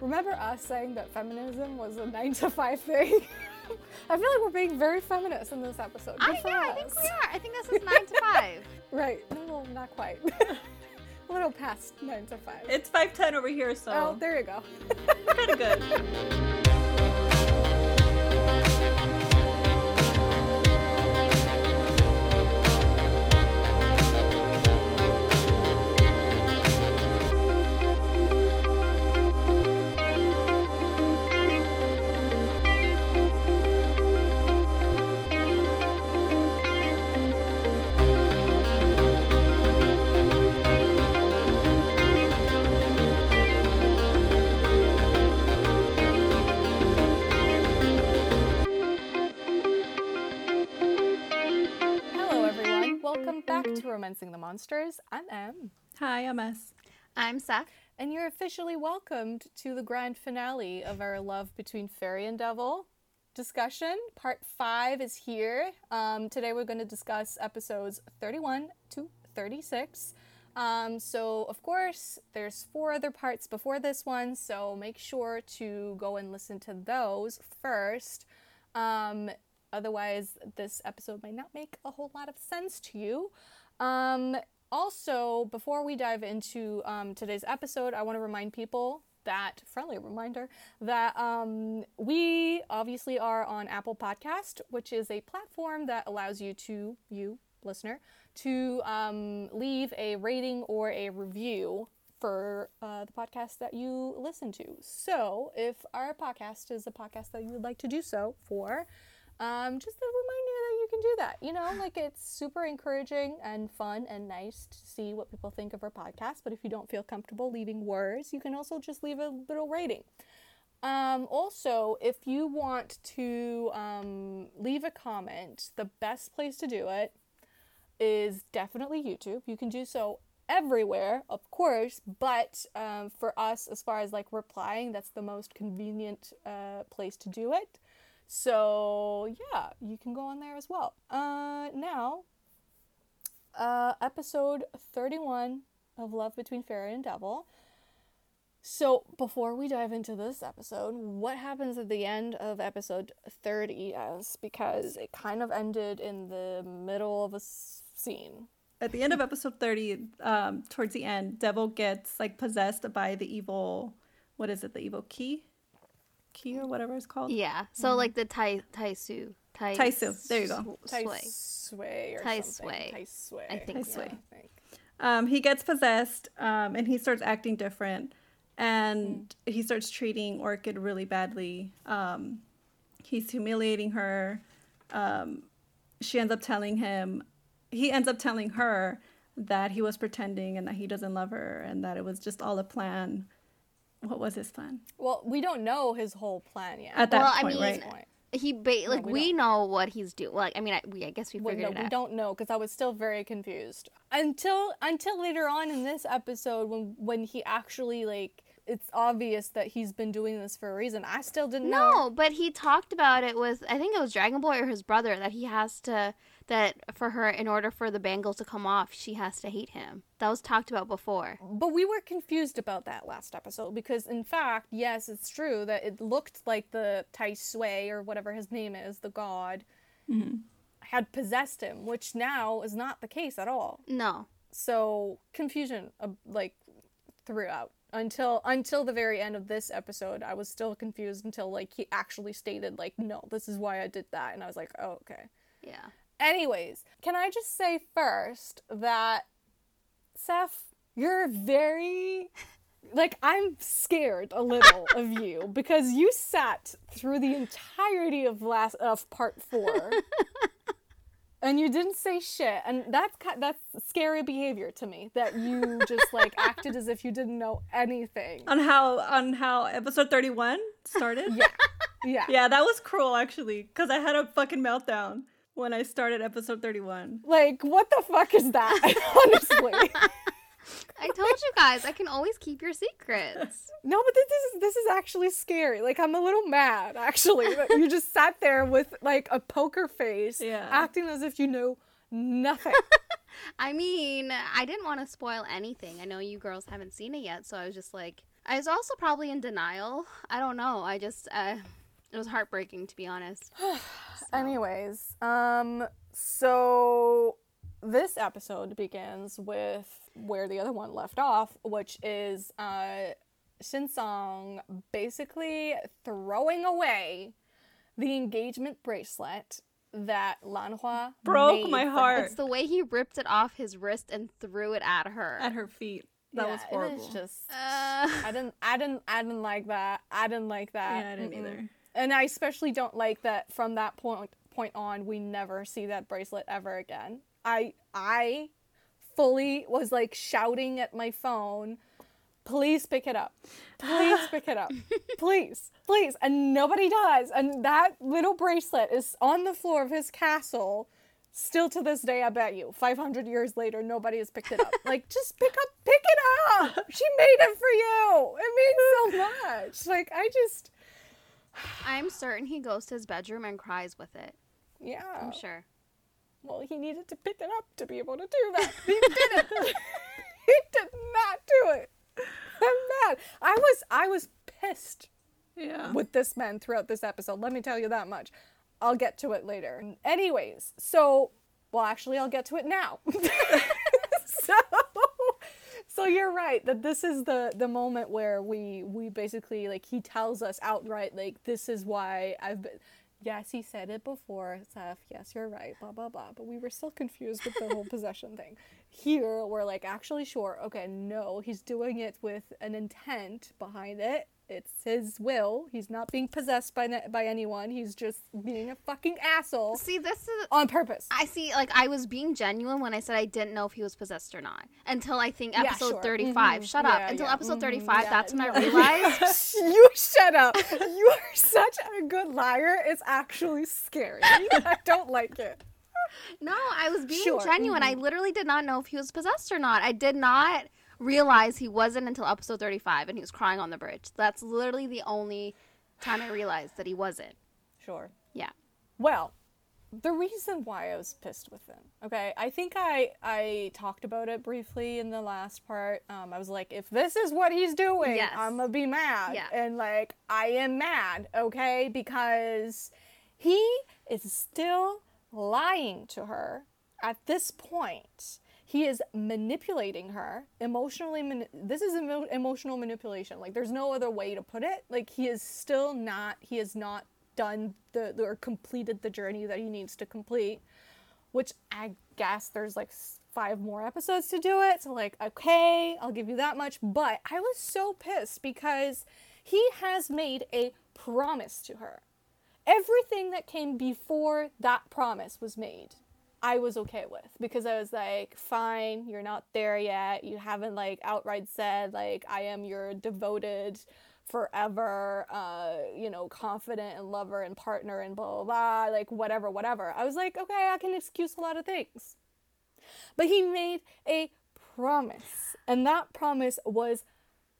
Remember us saying that feminism was a nine to five thing? I feel like we're being very feminist in this episode. Good I, for yeah, I think we are. I think this is nine to five. Right. No, not quite. a little past nine to five. It's five ten over here, so oh, there you go. kind of good. To the Monsters. I'm Em. Hi, I'm S. I'm Seth. And you're officially welcomed to the grand finale of our Love Between Fairy and Devil discussion. Part five is here. Um, today we're going to discuss episodes 31 to 36. Um, so, of course, there's four other parts before this one, so make sure to go and listen to those first. Um, otherwise, this episode might not make a whole lot of sense to you. Um, also, before we dive into um, today's episode, I want to remind people that friendly reminder that um, we obviously are on Apple Podcast, which is a platform that allows you to you listener to um, leave a rating or a review for uh, the podcast that you listen to. So, if our podcast is a podcast that you would like to do so for, um, just a reminder that you can do that. You know, like it's super encouraging and fun and nice to see what people think of our podcast. But if you don't feel comfortable leaving words, you can also just leave a little rating. Um, also, if you want to um, leave a comment, the best place to do it is definitely YouTube. You can do so everywhere, of course, but um, for us, as far as like replying, that's the most convenient uh, place to do it. So yeah, you can go on there as well. Uh, now, uh, episode thirty-one of Love Between Fairy and Devil. So before we dive into this episode, what happens at the end of episode thirty? As because it kind of ended in the middle of a scene. At the end of episode thirty, um, towards the end, Devil gets like possessed by the evil. What is it? The evil key, key or whatever it's called. Yeah. So like the Tai Taisu. Tai Su. there you go. Sway. Sway or Tai something. Sway. Tai Sway. I think Tai so. Sway. I think. Um, he gets possessed, um, and he starts acting different, and he starts treating Orchid really badly. Um, he's humiliating her. Um, she ends up telling him, he ends up telling her that he was pretending and that he doesn't love her and that it was just all a plan. What was his plan Well, we don't know his whole plan yet. at that Well, I point, mean, right? point. He ba- like we we, know what he's doing. Like I mean, I, we I guess we Well, no, it we out. don't know because I was still very confused until until later on in this episode when when he actually like it's obvious that he's been doing this for a reason. I still didn't know. No, but he talked about it with I think it was Dragon Boy or his brother that he has to that for her in order for the bangle to come off, she has to hate him. That was talked about before. But we were confused about that last episode because, in fact, yes, it's true that it looked like the Tai Sui or whatever his name is, the god, had possessed him, which now is not the case at all. No. So confusion, uh, like throughout until until the very end of this episode, I was still confused until like he actually stated like, no, this is why I did that, and I was like, oh, okay. Yeah. Anyways, can I just say first that Seth, you're very like I'm scared a little of you because you sat through the entirety of last of part 4 and you didn't say shit and that's that's scary behavior to me that you just like acted as if you didn't know anything. on how on how episode 31 started Yeah. Yeah. yeah that was cruel actually because i had a fucking meltdown when i started episode 31 Like what the fuck is that? Honestly. I told you guys I can always keep your secrets. No, but this is this is actually scary. Like I'm a little mad actually you just sat there with like a poker face, Yeah. acting as if you know nothing. I mean, I didn't want to spoil anything. I know you girls haven't seen it yet, so I was just like, I was also probably in denial. I don't know. I just uh, it was heartbreaking to be honest. Anyways, um, so this episode begins with where the other one left off, which is uh, Shinsong basically throwing away the engagement bracelet that Lanhua Broke made my heart. It's the way he ripped it off his wrist and threw it at her. At her feet. That Yeah, was it horrible. just Uh, I didn't I didn't I didn't like that. I didn't like that. yeah, I didn't Mm-mm. either. And I especially don't like that from that point point on we never see that bracelet ever again. I I fully was like shouting at my phone, please pick it up. Please pick it up. Please. Please. And nobody does. And that little bracelet is on the floor of his castle. Still to this day, I bet you, 500 years later, nobody has picked it up. like, just pick up, pick it up. She made it for you. It means so much. Like, I just, I'm certain he goes to his bedroom and cries with it. yeah. I'm sure. Well, he needed to pick it up to be able to do that. He didn't. he did not do it. I'm mad. I was I was pissed Yeah. with this man throughout this episode. Let me tell you that much. I'll get to it later. Anyways, so well, actually, I'll get to it now. so, so you're right that this is the the moment where we we basically like he tells us outright like this is why I've been. Yes, he said it before, Seth. Yes, you're right. Blah blah blah. But we were still confused with the whole possession thing. Here, we're like actually sure. Okay, no, he's doing it with an intent behind it. It's his will. He's not being possessed by ne- by anyone. He's just being a fucking asshole See, this is on purpose. I see, like, I was being genuine when I said I didn't know if he was possessed or not until I think Yeah, episode sure. 35. Mhm. Shut up. Yeah, until yeah. episode Mhm. 35, Yeah, that's when. I realized. you shut up. You are such a good liar. It's actually scary. I don't like it. no, I was being Sure, genuine. I literally did not know if he was possessed or not. I did not realize he wasn't until episode 35 and he was crying on the bridge. That's literally the only time I realized that he wasn't. Sure. Yeah. Well, the reason why I was pissed with him, okay, I think I I talked about it briefly in the last part. Um, I was like, if this is what he's doing, Yes. I'm gonna be mad, Yeah. and like I am mad, okay, because he is still lying to her at this point. He is manipulating her emotionally. This is emo- emotional manipulation. Like, there's no other way to put it. Like, he is still not. He has not done the or completed the journey that he needs to complete. Which I guess there's like five more episodes to do it. So like, okay, I'll give you that much. But I was so pissed because he has made a promise to her. Everything that came before that promise was made. I was okay with because I was like, fine, you're not there yet. You haven't like outright said like I am your devoted forever uh you know confident and lover and partner and blah blah blah like whatever whatever i was like okay i can excuse a lot of things but he made a promise and that promise was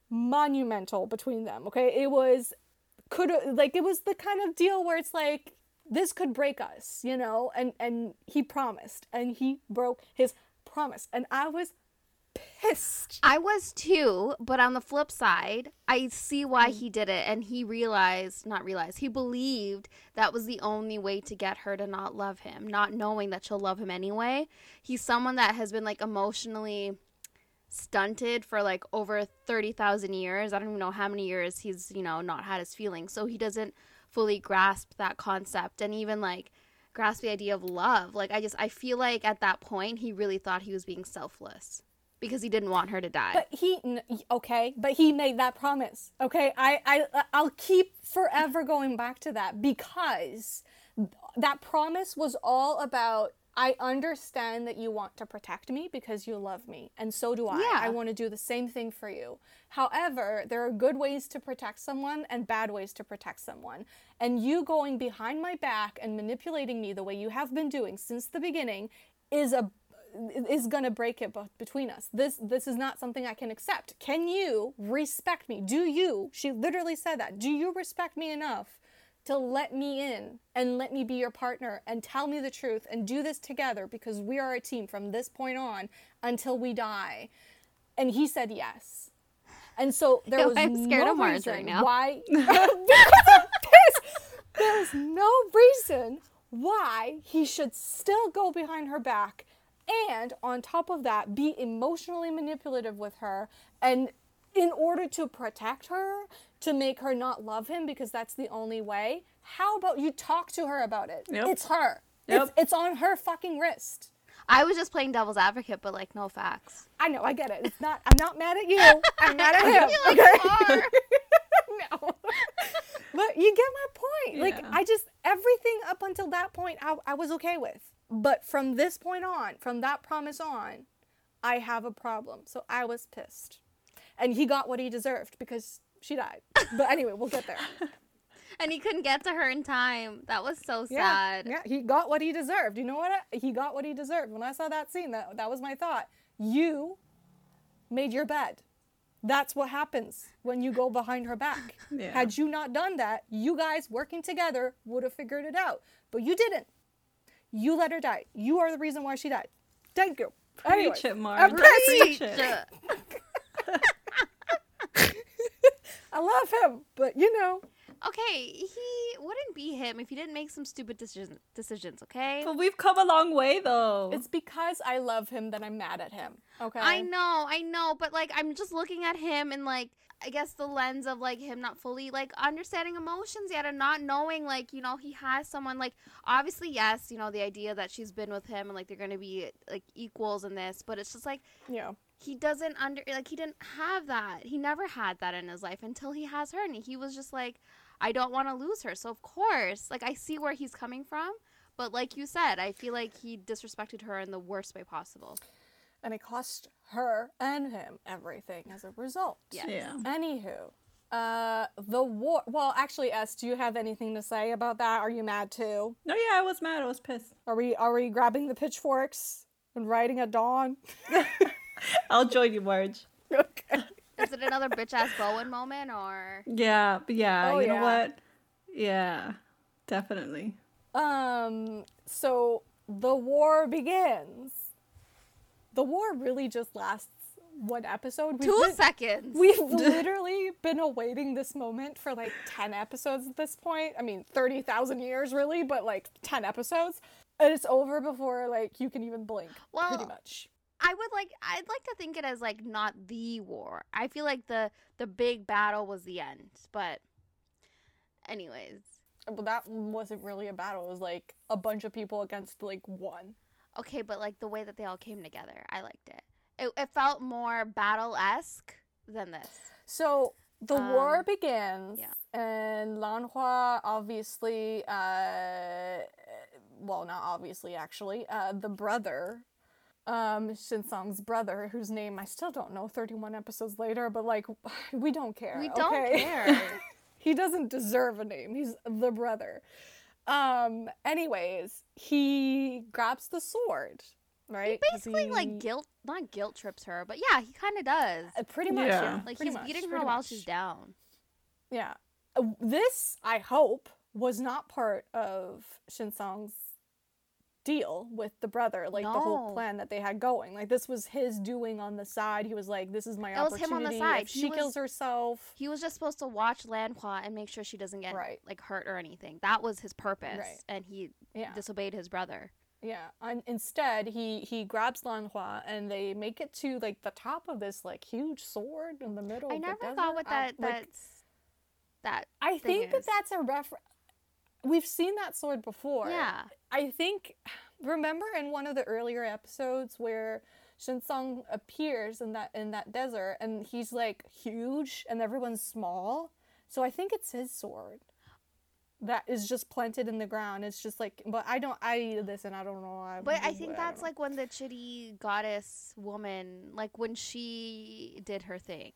monumental between them okay it was could like it was the kind of deal where it's like this could break us you know? And and he promised and he broke his promise and i was pissed. I was too, but on the flip side, I see why mm. he did it and he realized, not realized, he believed that was the only way to get her to not love him, not knowing that she'll love him anyway. He's someone that has been like emotionally stunted for like over 30,000 years. I don't even know how many years he's, you know, not had his feelings. So he doesn't fully grasp that concept and even like grasp the idea of love. Like I just I feel like at that point he really thought he was being selfless because he didn't want her to die. But he okay, but he made that promise. Okay, I I I'll keep forever going back to that because that promise was all about I understand that you want to protect me because you love me, and so do I. Yeah. I want to do the same thing for you. However, there are good ways to protect someone and bad ways to protect someone. And you going behind my back and manipulating me the way you have been doing since the beginning is a is going to break it between us. This this is not something I can accept. Can you respect me? Do you? She literally said that. Do you respect me enough to let me in and let me be your partner and tell me the truth and do this together because we are a team from this point on until we die? And he said yes. And so there was I'm scared no of Mars reason right now. why because of this, there's no reason why he should still go behind her back and on top of that be emotionally manipulative with her and in order to protect her to make her not love him because that's the only way how about you talk to her about it Yep. it's her Yep. it's, it's on her fucking wrist I was just playing devil's advocate, but like no facts. I know, I get it. It's not. I'm not mad at you. I'm mad at him. I like you are. no. but you get my point. Like I just everything up until that point I, I was okay with. But from this point on, from that promise on, I have a problem. So I was pissed. And he got what he deserved because she died. But anyway, we'll get there. And he couldn't get to her in time. That was so sad. yeah, yeah, he got what he deserved. You know what? I- He got what he deserved. When I saw that scene, that that was my thought. You made your bed. That's what happens when you go behind her back. Yeah. Had you not done that, you guys working together would have figured it out. But you didn't. You let her die. You are the reason why she died. Thank you. Anyway, Preach it, I'm Mark. Preach it. Ugh. I love him, but you know, Okay, he wouldn't be him if he didn't make some stupid decision, decisions, okay? But we've come a long way, though. it's because I love him that I'm mad at him. Okay. I know, I know, but like I'm just looking at him and like I guess the lens of like him not fully like understanding emotions yet and not knowing like, you know, he has someone like obviously yes, you know, the idea that she's been with him and like they're gonna be like equals in this, but it's just like Yeah. He doesn't under like he didn't have that. He never had that in his life until he has her and he was just like I don't want to lose her. So of course, like I see where he's coming from, but like you said, I feel like he disrespected her in the worst way possible. and it cost her and him everything as a result. Yes. Yeah. Anywho, uh, the war. Well, actually, S, do you have anything to say about that? Are you mad too? No, yeah, I was mad. I was pissed. Are we are we grabbing the pitchforks and riding at dawn? I'll join you, Marge. okay. Is it another bitch ass Bowen moment or Yeah, yeah, Oh, you know what? Yeah, definitely. Um. So the war begins. The war really just lasts one episode. We've two been- seconds? We've literally been awaiting this moment for like 10 episodes at this point. I mean, 30,000 years really, but like 10 episodes. And it's over before like you can even blink, pretty much. I would like I'd like to think it as like not the war. I feel like the the big battle was the end, but anyways. But that wasn't really a battle. It was like a bunch of people against like one. Okay, but like the way that they all came together, I liked it. It, it felt more battle esque than this. So the war Um, begins, yeah. and Lanhua obviously, uh, well, not obviously, actually, uh, the brother, um, Shinsong's brother, whose name I still don't know 31 episodes later, but like, we don't care. We don't okay? care. he doesn't deserve a name. He's the brother. Um, anyways, he grabs the sword, right? 'Cause Basically, he- like guilt, not guilt trips her, but yeah, he kind of does. uh, pretty much, Yeah. yeah. Like pretty he's much, beating her pretty while much. she's down. Yeah. Uh, This, I hope, was not part of Shinsong's deal with the brother, like the whole plan that they had going. Like this was his doing on the side. He was like, "This is my It was him opportunity. on the side. If she was- kills herself." He was just supposed to watch Lanhua and make sure she doesn't get Right. like hurt or anything. That was his purpose, Right. and he Yeah, disobeyed his brother. yeah. And instead, he he grabs Lanhua and they make it to like the top of this like huge sword in the middle. I of the never thought what I- that like, that's that. I think that that's a reference. We've seen that sword before. Yeah, I think remember in one of the earlier episodes where Shinsong appears in that in that desert and he's like huge and everyone's small. So I think it's his sword that is just planted in the ground. It's just like but I don't I listen, I don't know. I, but I think that's don't like when the chitty goddess woman, like when she did her thing.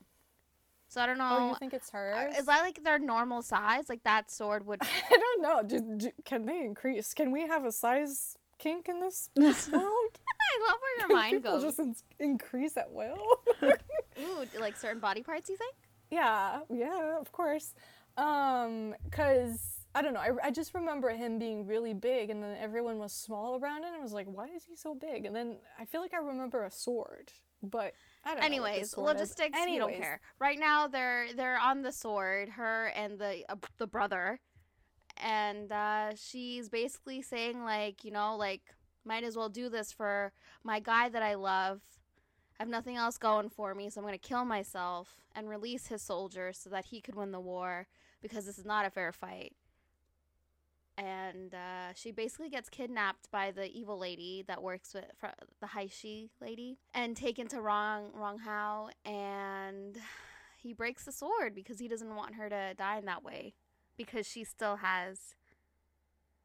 So I don't know. Oh, you think it's hers? Is that like their normal size? Like that sword would. I don't know. Do, do, can they increase? Can we have a size kink in this world? I love where your Can mind people goes. just in- increase at will. Ooh, like certain body parts, you think? Yeah, yeah, of course. Um, cause I don't know. I, I just remember him being really big, and then everyone was small around. And I was like, why is he so big? And then I feel like I remember a sword but I don't know. what Anyways, logistics. We don't care. Right now, they're they're on the sword. Her and the uh, the brother, and uh, she's basically saying like, you know, like might as well do this for my guy that I love. I have nothing else going for me, so I'm gonna kill myself and release his soldiers so that he could win the war because this is not a fair fight. And uh, she basically gets kidnapped by the evil lady that works with fr- the Haishi lady and taken to Rong Rong Hao, and he breaks the sword because he doesn't want her to die in that way because she still has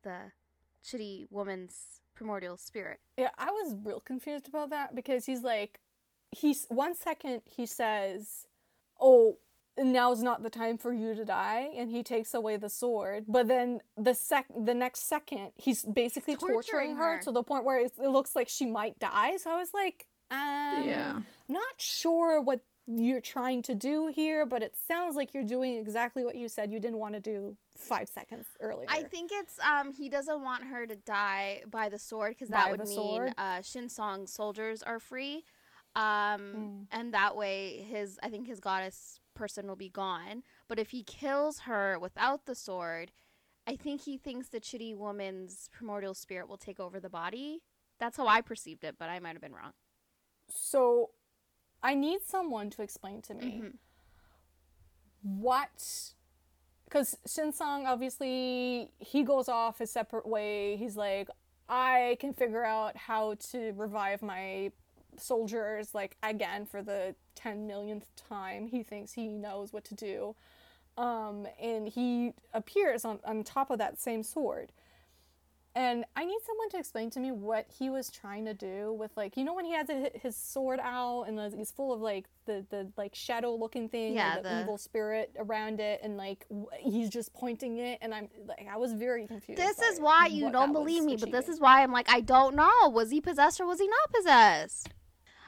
the shitty woman's primordial spirit. Yeah, I was real confused about that because he's like, he's one second he says, "Oh, now's not the time for you to die," and he takes away the sword. But then the sec, the next second, he's basically Torturing torturing, her. her. to the point where it, looks like she might die. So I was like, um, Yeah. not sure what you're trying to do here, but it sounds like you're doing exactly what you said you didn't want to do five seconds earlier. I think it's um he doesn't want her to die by the sword because By that would mean sword? uh Shinsong's soldiers are free. Um and that way his I think his goddess person will be gone. But if he kills her without the sword, I think he thinks the chitty woman's primordial spirit will take over the body. That's how I perceived it, but I might have been wrong. So I need someone to explain to me Mhm. what because Shinsong obviously he goes off a separate way. He's like, I can figure out how to revive my soldiers like again for the 10 millionth time. He thinks he knows what to do. Um, and he appears on, on top of that same sword. And I need someone to explain to me what he was trying to do with like you know when he has hi- his sword out and he's full of like the the like shadow looking thing Yeah, the, the- evil spirit around it and like he's just pointing it and I'm like I was very confused. This is why you don't believe me, but this is why I'm like, I don't know. Was he possessed or was he not possessed?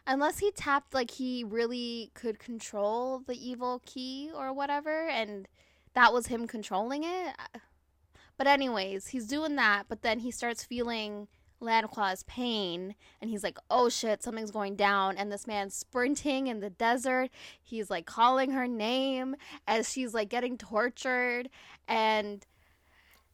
Unless he tapped, like, he really could control the evil key or whatever, and that was him controlling it. Uh, but, anyways, he's doing that, but then he starts feeling Lanhua's pain, and he's like, oh shit, something's going down. And this man's sprinting in the desert. He's like calling her name as she's like getting tortured, and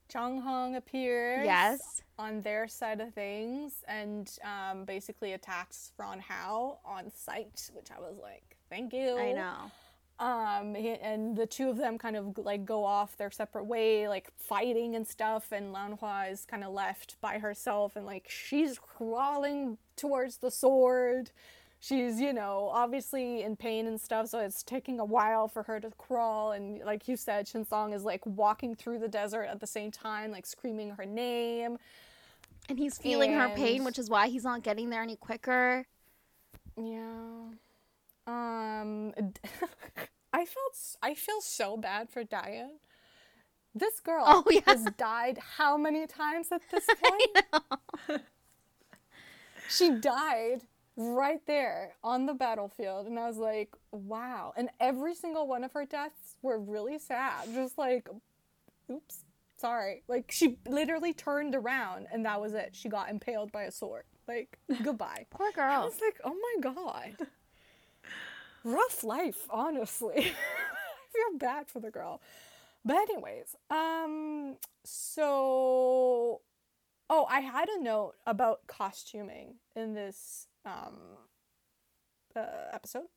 Chong Hong appears. yes. On their side of things and um, basically attacks Ron Hao on sight, which I was like, thank you. I know. Um, and the two of them kind of like go off their separate way, like fighting and stuff. And Lanhua is kind of left by herself, and like she's crawling towards the sword. She's, you know, obviously in pain and stuff, so it's taking a while for her to crawl. And like you said, Shinsong is like walking through the desert at the same time, like screaming her name. And he's feeling her pain, which is why he's not getting there any quicker. Yeah. Um I felt I feel so bad for Diane. This girl Oh, yeah. has died how many times at this point? she died right there on the battlefield and I was like, wow. And every single one of her deaths were really sad. Just like oops, sorry. Like she literally turned around and that was it. She got impaled by a sword. Like goodbye. Poor girl. I was like, oh my god. Rough life, honestly. I feel bad for the girl. But anyways, um so oh, I had a note about costuming in this um uh, episode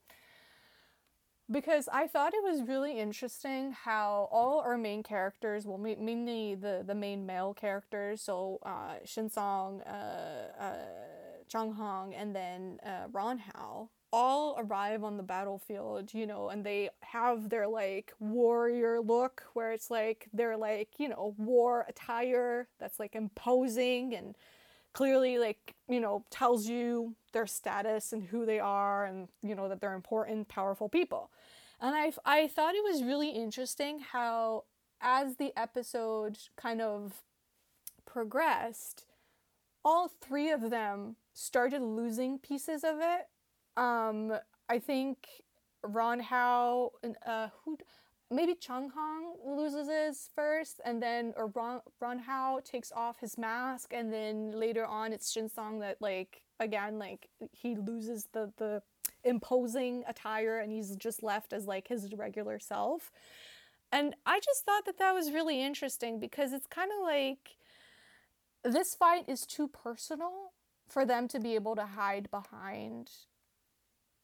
because I thought it was really interesting how all our main characters, well, ma- mainly the the main male characters, so uh, Shinsong, uh, uh, Zhang Hong, and then uh, Ron Hao, all arrive on the battlefield, you know, and they have their like warrior look, where it's like they're like you know war attire that's like imposing and clearly like you know tells you their status and who they are and you know that they're important powerful people and i i thought it was really interesting how as the episode kind of progressed all three of them started losing pieces of it. Um i think ron and uh who maybe Chung Hong loses his first, and then or Ron, Ron Hao takes off his mask, and then later on it's Shin Song that like again like he loses the the imposing attire and he's just left as like his regular self. And I just thought that that was really interesting because it's kind of like this fight is too personal for them to be able to hide behind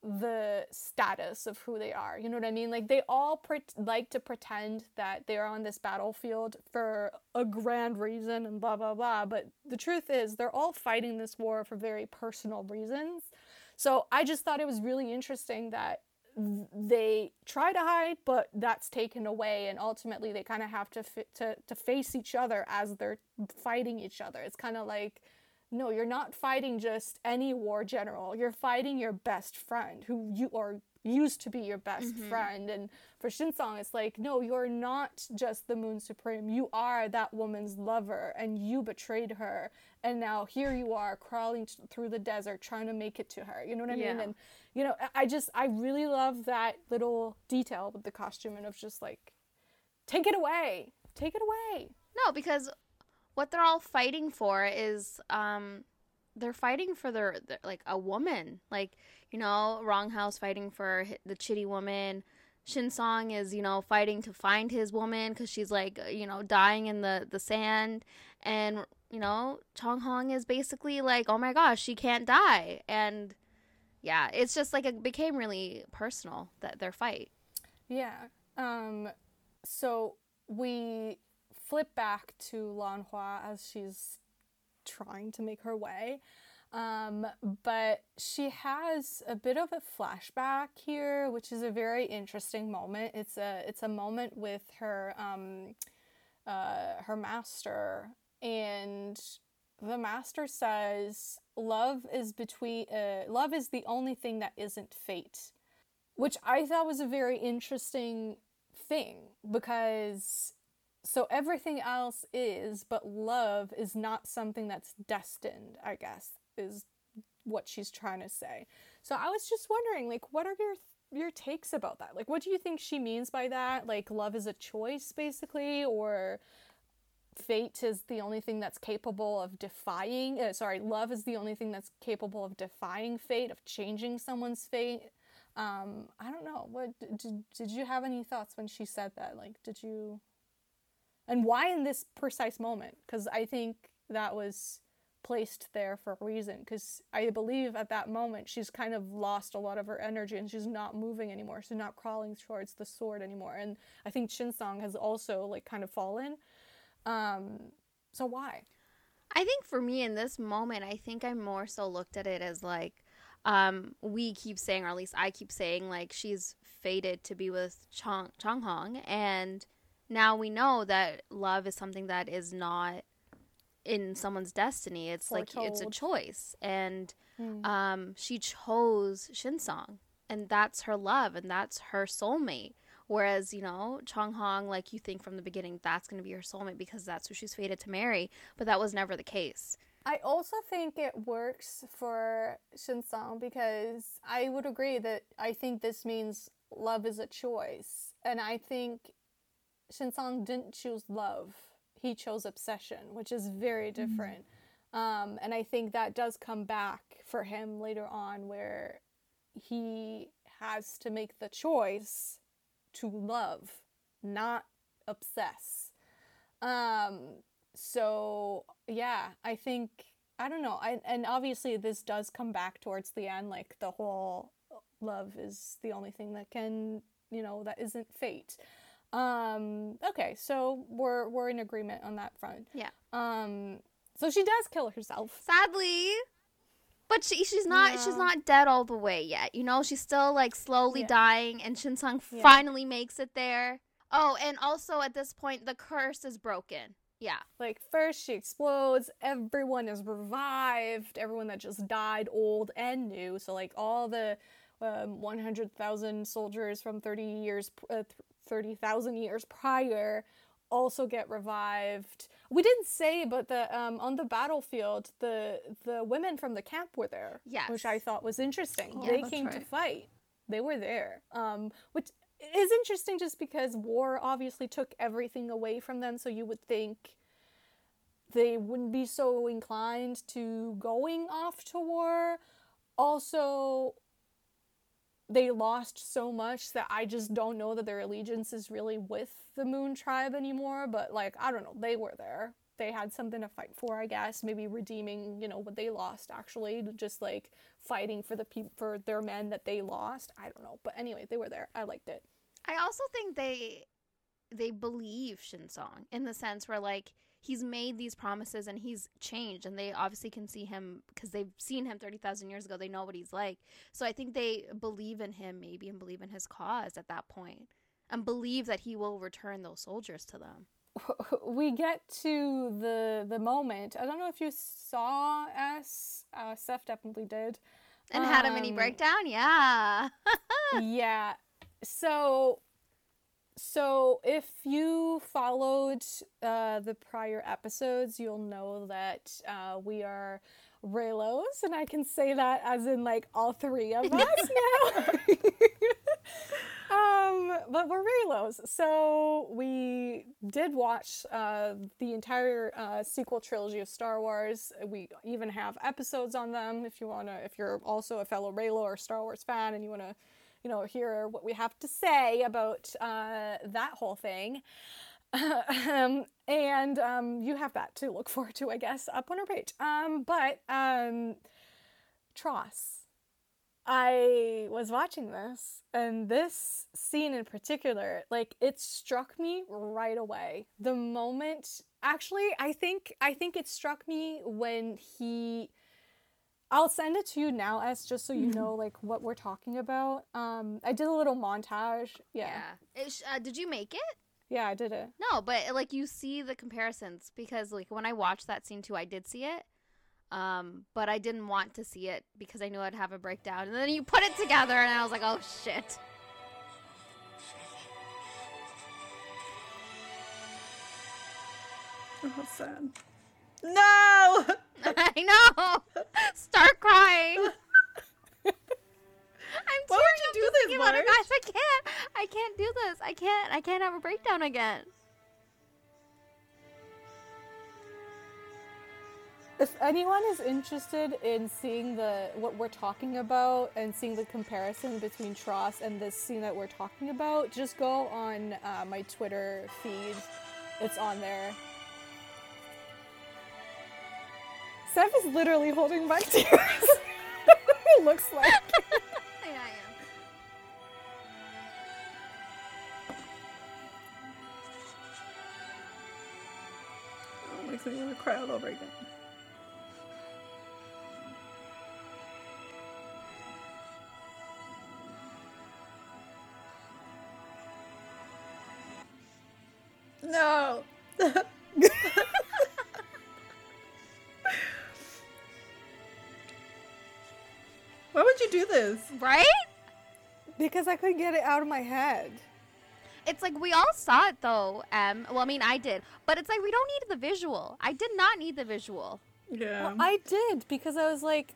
the status of who they are. You know what I mean? Like they all pre- like to pretend that they're on this battlefield for a grand reason and blah blah blah, but the truth is they're all fighting this war for very personal reasons. So I just thought it was really interesting that they try to hide, but that's taken away, and ultimately they kind of have to, fi- to to face each other as they're fighting each other. It's kind of like no, you're not fighting just any war general. You're fighting your best friend who you are used to be your best mm-hmm. friend. And for Shinsong, it's like, no, you're not just the Moon Supreme. You are that woman's lover and you betrayed her. And now here you are crawling t- through the desert trying to make it to her. You know what I yeah. mean? And, you know, I just, I really love that little detail with the costume and of just like, take it away. Take it away. No, because what they're all fighting for is um they're fighting for their, their like a woman like you know wrong house fighting for the chitty woman Shin Song is, you know, fighting to find his woman because she's like, you know, dying in the, the sand. And, you know, Chong Hong is basically like, oh my gosh, she can't die. And yeah, it's just like it became really personal that their fight. Yeah. Um, so we flip back to Lan Hua as she's trying to make her way. Um, but she has a bit of a flashback here, which is a very interesting moment. It's a it's a moment with her um, uh, her master, and the master says, "Love is between uh, love is the only thing that isn't fate," which I thought was a very interesting thing because so everything else is, but love is not something that's destined, I guess, is what she's trying to say. So I was just wondering, like, what are your your takes about that? Like, what do you think she means by that? Like, love is a choice, basically, or fate is the only thing that's capable of defying. Uh, sorry, love is the only thing that's capable of defying fate, of changing someone's fate. Um, I don't know. What did did you have any thoughts when she said that? Like, did you and why in this precise moment? Because I think that was placed there for a reason. Because I believe at that moment she's kind of lost a lot of her energy and she's not moving anymore. She's not crawling towards the sword anymore. And I think Shinsong has also like kind of fallen. Um, so why? I think for me in this moment, I think I more so looked at it as like um, we keep saying, or at least I keep saying, like she's fated to be with Chong Chong Hong, and now we know that love is something that is not in someone's destiny. It's Foretold. like it's a choice, and mm. um, she chose Shinsong, and that's her love, and that's her soulmate. Whereas you know Chong Hong, like you think from the beginning, that's going to be her soulmate because that's who she's fated to marry, but that was never the case. I also think it works for Shinsong because I would agree that I think this means love is a choice, and I think Shinsong didn't choose love. He chose obsession, which is very mm-hmm. different. Mm-hmm. Um, and I think that does come back for him later on, where he has to make the choice to love, not obsess. Um, so yeah, I think I don't know. I, and obviously this does come back towards the end, like the whole love is the only thing that can, you know, that isn't fate. Um, okay, so we're we're in agreement on that front. Yeah. Um, so she does kill herself. Sadly. But she she's not yeah. she's not dead all the way yet. You know, she's still like slowly yeah. dying and Shinsong yeah. finally makes it there. Oh, and also at this point the curse is broken. Yeah. Like first she explodes, everyone is revived, everyone that just died old and new. So like all the um, 100,000 soldiers from 30 years uh, 30,000 years prior also get revived. We didn't say, but the um, on the battlefield, the the women from the camp were there, yes. which I thought was interesting. Yeah, they came right. to fight. They were there, um, which is interesting just because war obviously took everything away from them. So you would think they wouldn't be so inclined to going off to war. Also, they lost so much that I just don't know that their allegiance is really with the Moon Tribe anymore. But like, I don't know, they were there. They had something to fight for, I guess. Maybe redeeming, you know, what they lost. Actually, just like fighting for the people for their men that they lost. I don't know, but anyway, they were there. I liked it. I also think they they believe Shinsong in the sense where like he's made these promises and he's changed and they obviously can see him because they've seen him 30,000 years ago they know what he's like. So i think they believe in him maybe and believe in his cause at that point and believe that he will return those soldiers to them. We get to the the moment. I don't know if you saw us uh Seth definitely did. And had a mini Um, breakdown? Yeah. Yeah. So so if you followed uh, the prior episodes, you'll know that uh, we are Reylos, and I can say that as in like all three of us now. um, but we're Reylos. So we did watch uh, the entire uh, sequel trilogy of Star Wars. We even have episodes on them if you wanna. If you're also a fellow Reylo or Star Wars fan and you wanna you know, hear what we have to say about uh, that whole thing. um, and um, you have that to look forward to, I guess, up on our page. Um, but um, TROS, I was watching this, and this scene in particular, like it struck me right away. The moment, actually, I think I think it struck me when he I'll send it to you now, S, just so you know like what we're talking about. Um, I did a little montage. Yeah, yeah, It uh, did you make it Yeah, I did it. No, but like you see the comparisons because like when I watched that scene too, I did see it. Um, but I didn't want to see it because I knew I'd have a breakdown. And then you put it together and I was like, "Oh shit." Oh, sad. No! I know. Start crying. I'm Why would you do this, about it, guys. I can't. I can't do this. I can't. I can't have a breakdown again. If anyone is interested in seeing the what we're talking about and seeing the comparison between TROS and this scene that we're talking about, just go on uh, my Twitter feed. It's on there. Seth is literally holding back tears. it looks like. I am. Oh, makes me want to cry all over again. You do this? Right? Because I couldn't get it out of my head. It's like we all saw it though. Um, well, I mean, I did, but it's like we don't need the visual. I did not need the visual. Yeah. Well, I did because I was like,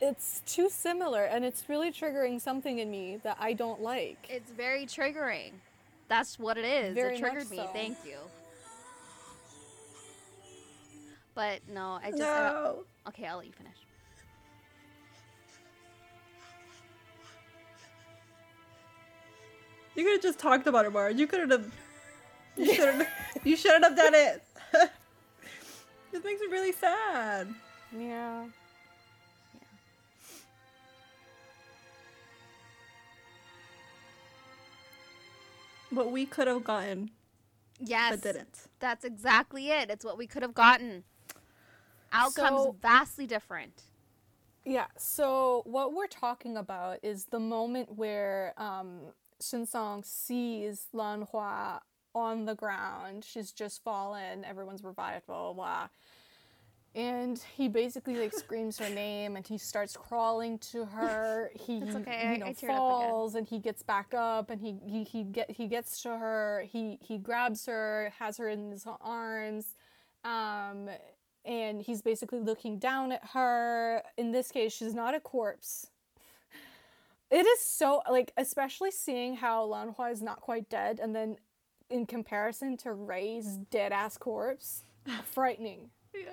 it's too similar and it's really triggering something in me that I don't like. It's very triggering. That's what it is. Very it much triggered me. Thank you. But no, I just I okay. I'll let you finish. You could have just talked about it more. You could have. You should have. you shouldn't have done it. this makes me really sad. Yeah. What we could have gotten, Yes, but didn't. that's exactly it. It's what we could have gotten. Outcomes So- vastly different. Yeah, so what we're talking about is the moment where um, Shinsong sees Lan Hua on the ground. She's just fallen, everyone's revived, blah, blah, blah. And he basically like screams her name and he starts crawling to her. He okay, you know I again. falls and he gets back up and he, he, he get he gets to her. He he grabs her, has her in his arms. Um and he's basically looking down at her. In this case, she's not a corpse. It is so like, especially seeing how Lan Hua is not quite dead, and then in comparison to Rey's dead ass corpse, frightening.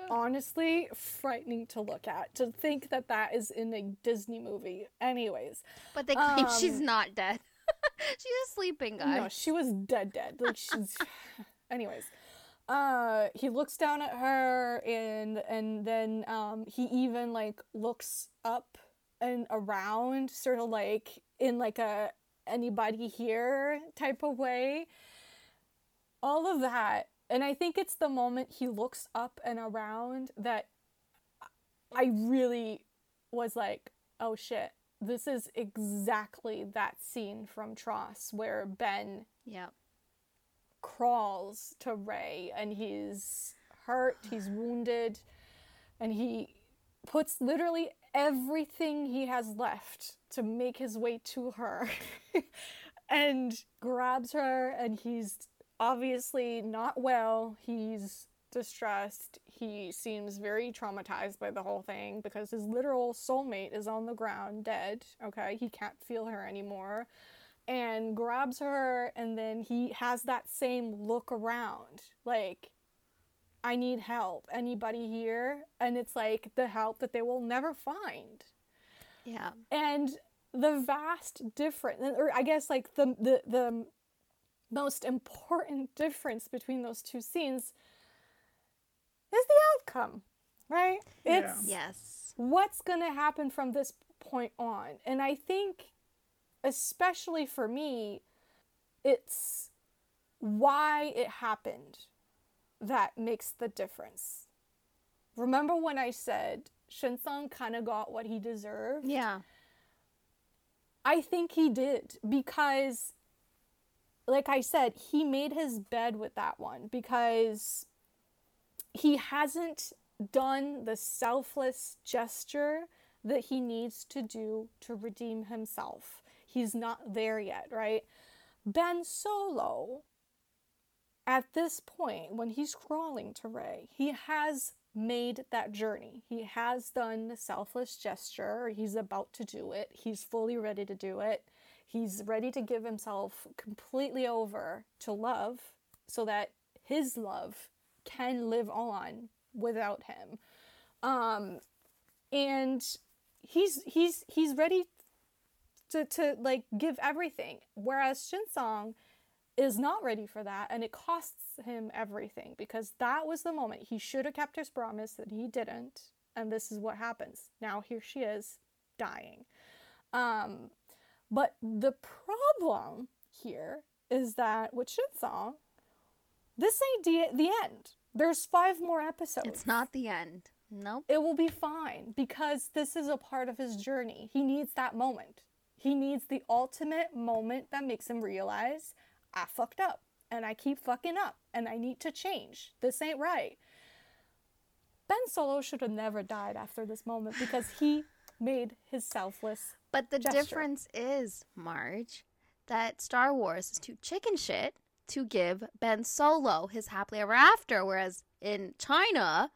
honestly frightening to look at. To think that that is in a Disney movie. Anyways, But they claim she's Um, not dead. she's just sleeping, guys. no, she was dead, dead. Like she's. Anyways, uh, he looks down at her, and and then um, he even like looks up and around, sort of like in like a anybody here type of way. All of that, and I think it's the moment he looks up and around that I really was like, oh shit. This is exactly that scene from TROS where Ben yeah. crawls to Rey and he's hurt, he's wounded, and he puts literally everything he has left to make his way to her and grabs her and he's obviously not well. He's distressed. He seems very traumatized by the whole thing because his literal soulmate is on the ground dead. Okay, he can't feel her anymore and grabs her and then he has that same look around like i need help anybody here and it's like the help that they will never find Yeah. and the vast difference or i guess like the the, the most important difference between those two scenes is the outcome right Yeah. it's Yes. what's going to happen from this point on. And I think, especially for me, it's why it happened that makes the difference. Remember when I said Shinsung kind of got what he deserved? Yeah. I think he did because, like I said, he made his bed with that one because he hasn't done the selfless gesture that he needs to do to redeem himself. He's not there yet, right? Ben Solo, at this point, when he's crawling to Rey, he has made that journey. He has done the selfless gesture. He's about to do it. He's fully ready to do it. He's ready to give himself completely over to love so that his love can live on without him. Um, and he's he's he's ready to to like give everything. Whereas Shinsong is not ready for that and it costs him everything because that was the moment he should have kept his promise that he didn't and this is what happens now here she is dying um but the problem here is that with Shinsong this the, the end there's five more episodes It's not the end. Nope. it will be fine because this is a part of his journey. He needs that moment. He needs the ultimate moment that makes him realize I fucked up and I keep fucking up and I need to change. This ain't right. Ben Solo should have never died after this moment because he made his selfless. But the gesture. difference is, Marge, that Star Wars is too chicken shit to give Ben Solo his happily ever after, whereas in China,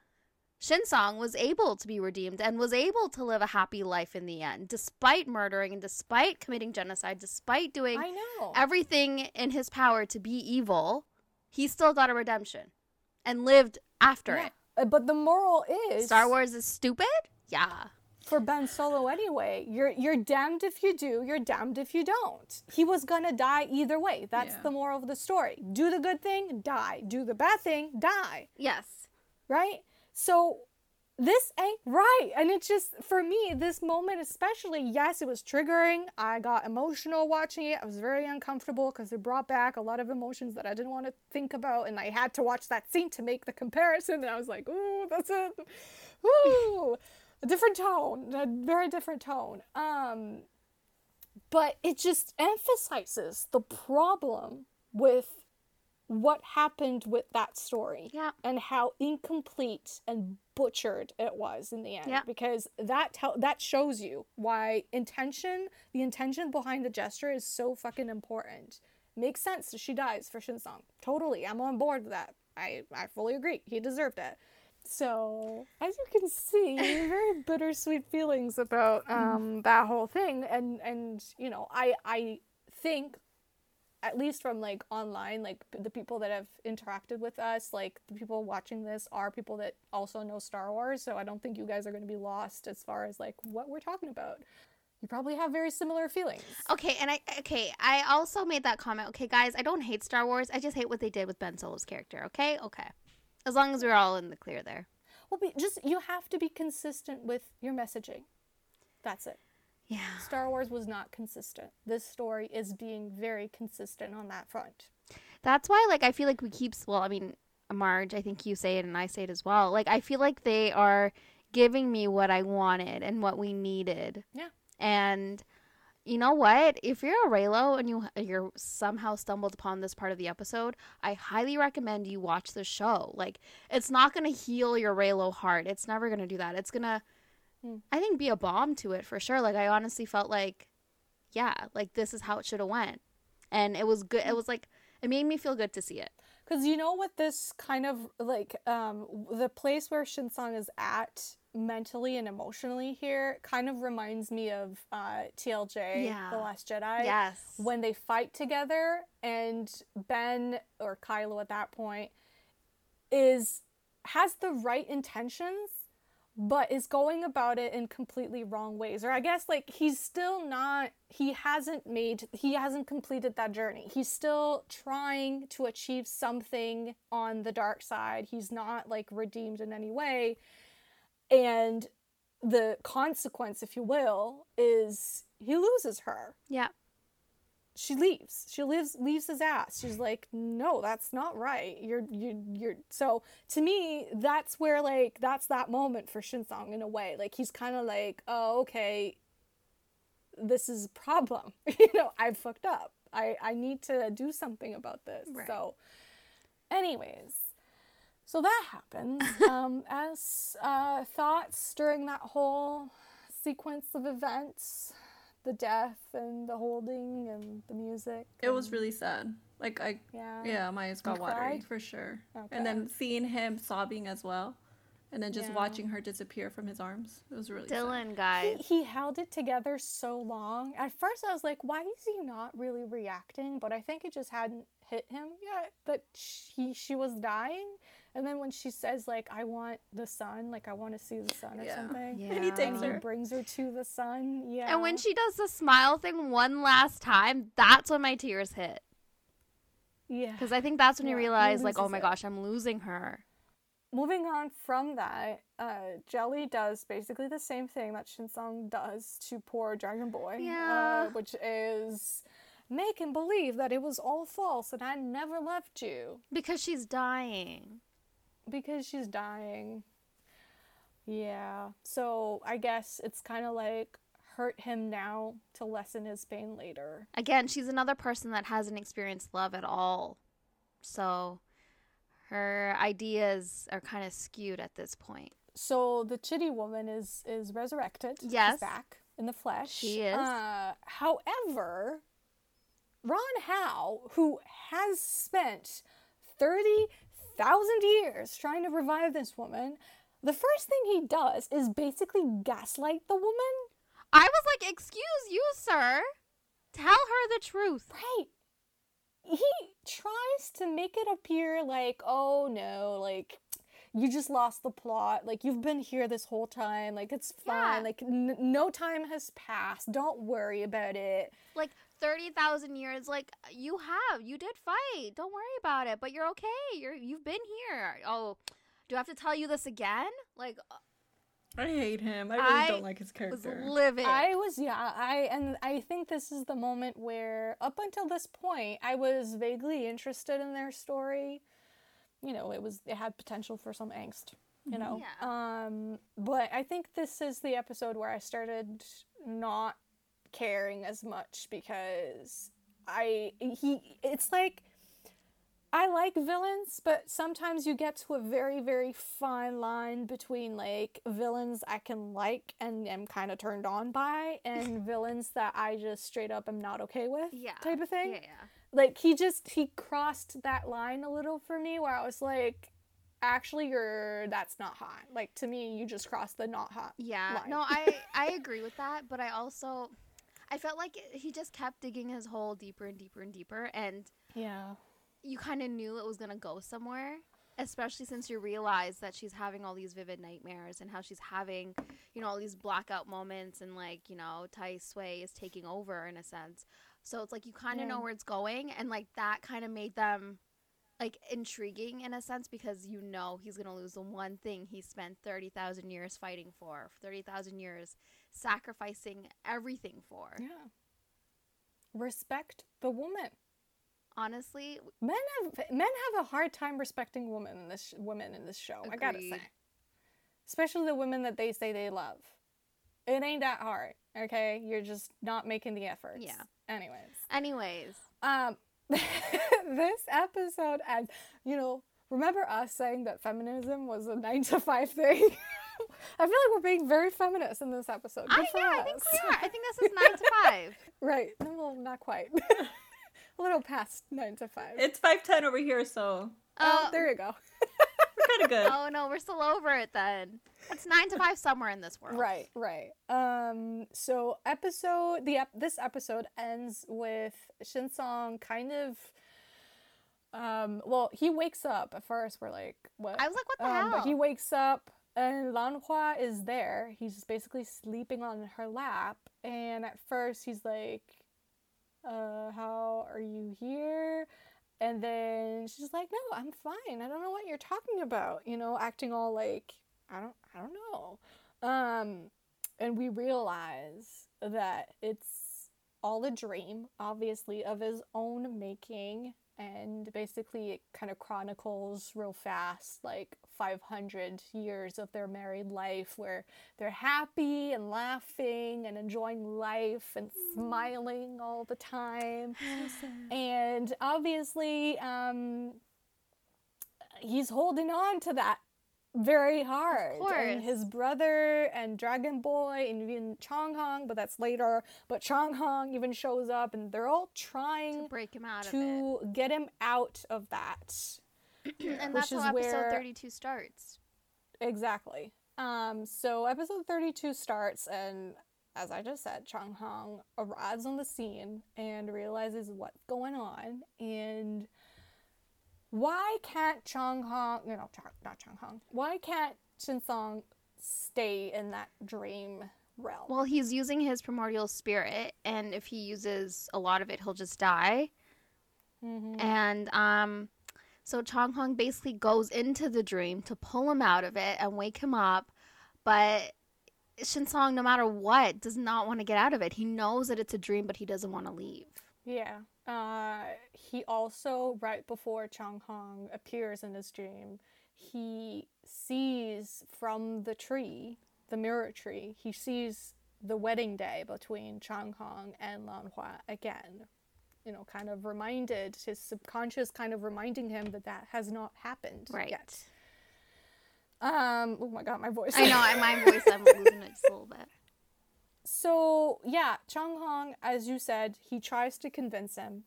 Shinsong was able to be redeemed and was able to live a happy life in the end, despite murdering and despite committing genocide, despite doing I know. everything in his power to be evil. He still got a redemption and lived after Yeah. it. Uh, But the moral is Star Wars is stupid? Yeah. for Ben Solo anyway. You're you're damned if you do, you're damned if you don't. He was gonna die either way. That's Yeah. the moral of the story. Do the good thing, die. Do the bad thing, die. Yes. Right? So this ain't right. And it's just for me, this moment especially, yes, it was triggering. I got emotional watching it. I was very uncomfortable because it brought back a lot of emotions that I didn't want to think about. And I had to watch that scene to make the comparison. And I was like, ooh, that's it. Ooh. A different tone. A very different tone. Um but it just emphasizes the problem with what happened with that story Yeah. and how incomplete and butchered it was in the end. Yeah. because that tell that shows you why intention the intention behind the gesture is so fucking important. Makes sense that she dies for Shinsong totally. I'm on board with that. I I fully agree. He deserved it. So as you can see very bittersweet feelings about um that whole thing. And and you know I I think at least from like online, like the people that have interacted with us, like the people watching this are people that also know Star Wars. So I don't think you guys are going to be lost as far as like what we're talking about. You probably have very similar feelings. Okay, and I okay, I also made that comment. Okay, guys, I don't hate Star Wars. I just hate what they did with Ben Solo's character. Okay, okay. As long as we're all in the clear there. Well, be, just you have to be consistent with your messaging. That's it. Yeah. Star Wars was not consistent. This story is being very consistent on that front. That's why, like, I feel like we keep. Well, I mean, Marge, I think you say it and I say it as well. Like, I feel like they are giving me what I wanted and what we needed. Yeah. And you know what? If you're a Reylo and you you're somehow stumbled upon this part of the episode, I highly recommend you watch the show. Like, it's not gonna heal your Reylo heart. It's never gonna do that. It's gonna, Hmm. I think, be a balm to it for sure. Like, I honestly felt like, yeah, like this is how it should have went, and it was good. It was like it made me feel good to see it. Because you know what this kind of like um the place where Shinsong is at mentally and emotionally here kind of reminds me of uh TLJ, Yeah. The Last Jedi. yes. When they fight together and Ben or Kylo at that point is has the right intentions but is going about it in completely wrong ways. Or i guess like he's still not he hasn't made he hasn't completed that journey. He's still trying to achieve something on the dark side. He's not like redeemed in any way. And the consequence if you will is he loses her. Yeah. She leaves. She leaves leaves his ass. She's like, "No, that's not right. You're you you're so to me, that's where like that's that moment for Shinsong in a way. Like he's kind of like, "Oh, okay. This is a problem. you know, I fucked up. I I need to do something about this." Right. So anyways, so that happens. um as uh thoughts during that whole sequence of events the death and the holding and the music. It was really sad. Like I yeah. yeah, my eyes got watery cried? for sure. Okay. And then seeing him sobbing as well. And then just Yeah. watching her disappear from his arms. It was really sad. Dylan, He, guys. he held it together so long. At first, I was like, why is he not really reacting? But I think it just hadn't hit him yet that she she was dying. And then when she says like, "I want the sun," like I want to see the sun or Yeah. something, Yeah. And he takes and he her. brings her to the sun. Yeah. And when she does the smile thing one last time, that's when my tears hit. yeah. Because I think that's when you Yeah, he realize, like, oh my it. gosh, I'm losing her. moving on from that, uh, Jelly does basically the same thing that Shinsong does to poor Dragon Boy. Yeah. Uh, which is make him believe that it was all false and I never left you Because she's dying. Because she's dying. Yeah. So I guess it's kind of like hurt him now to lessen his pain later. Again, she's another person that hasn't experienced love at all. So her ideas are kind of skewed at this point. So the chitty woman is is resurrected. Yes. She's back in the flesh. She is. Uh, however, Ron Hao, who has spent thirty thousand years trying to revive this woman, the first thing he does is basically gaslight the woman. I was like, excuse you, sir. Tell her the truth. Right. He tries to make it appear like, oh no, like you just lost the plot. Like you've been here this whole time. Like it's fine. Yeah. Like n- no time has passed. Don't worry about it. Like 30,000 years, like, you have. You did fight. Don't worry about it. But you're okay. You're, you've been here. Oh, do I have to tell you this again? Like, I hate him. I really I don't like his was character. livid. I was yeah, I and I think this is the moment where up until this point I was vaguely interested in their story. You know, it was it had potential for some angst, you know. Yeah. Um but I think this is the episode where I started not caring as much because I he it's like I like villains, but sometimes you get to a very, very fine line between like villains I can like and am kind of turned on by, and villains that I just straight up am not okay with, yeah. type of thing. Yeah, yeah. Like he just he crossed that line a little for me, where I was like, actually, you're that's not hot. Like to me, you just crossed the not hot. Yeah. line. No, I I agree with that, but I also I felt like he just kept digging his hole deeper and deeper and deeper, and Yeah. you kind of knew it was gonna go somewhere. Especially since you realize that she's having all these vivid nightmares and how she's having, you know, all these blackout moments and like, you know, Tai Sui is taking over in a sense. So it's like you kind of Yeah. know where it's going, and like that kind of made them like intriguing in a sense because you know he's gonna lose the one thing he spent thirty thousand years fighting for, thirty thousand years sacrificing everything for. Yeah. Respect the woman. Honestly, Men have men have a hard time respecting women in this women in this show. I gotta say, especially the women that they say they love. It ain't that hard. Okay, you're just not making the effort. Yeah. Anyways, anyways, um, this episode ends. You know, remember us saying that feminism was a nine to five thing? I feel like we're being very feminist in this episode. Good I, for yeah, I think we are. I think this is nine to five. Right. Well, not quite. a little past nine to five. It's five ten over here, so oh, Oh, there you go. we're kind of good. oh no, we're still over it then. It's nine to five somewhere in this world. Right, right. Um, so episode the ep- this episode ends with Shinsong kind of. Um, well, he wakes up. At first, we're like, "What?" I was like, what the um, hell? but he wakes up, and Lan Hua is there. He's just basically sleeping on her lap, and at first he's like, "Uh, how are you here?" And then she's like, "No, I'm fine. I don't know what you're talking about." You know, acting all like, "I don't, I don't know." Um, and we realize that it's all a dream, obviously, of his own making. And basically, it kind of chronicles real fast like 500 years of their married life where they're happy and laughing and enjoying life and smiling all the time. And obviously, um, he's holding on to that very hard. course. And his brother and Dragon Boy and even Chong Hong, but that's later. But Chong Hong even shows up, and they're all trying to break him out of to get him out of that. And that's how episode where- 32 starts. Exactly. Um, so episode 32 starts, and as I just said, Chong Hong arrives on the scene and realizes what's going on. And why can't Chong Hong, no, no, not Chong Hong, why can't Shin Song stay in that dream realm? Well, he's using his primordial spirit, and if he uses a lot of it, he'll just die. Mhm. And um, so Chong Hong basically goes into the dream to pull him out of it and wake him up, but Shinsong, no matter what, does not want to get out of it. He knows that it's a dream, but he doesn't want to leave. Yeah. Uh, he also, right before Chong Hong appears in his dream, he sees from the tree, the mirror tree, he sees the wedding day between Chong Hong and Lan Hua again. You know, kind of reminded, his subconscious kind of reminding him that that has not happened Right. yet. Um, oh my god, my voice. I know, my voice, I'm losing it just a little bit. So yeah, Chong Hong, as you said, he tries to convince him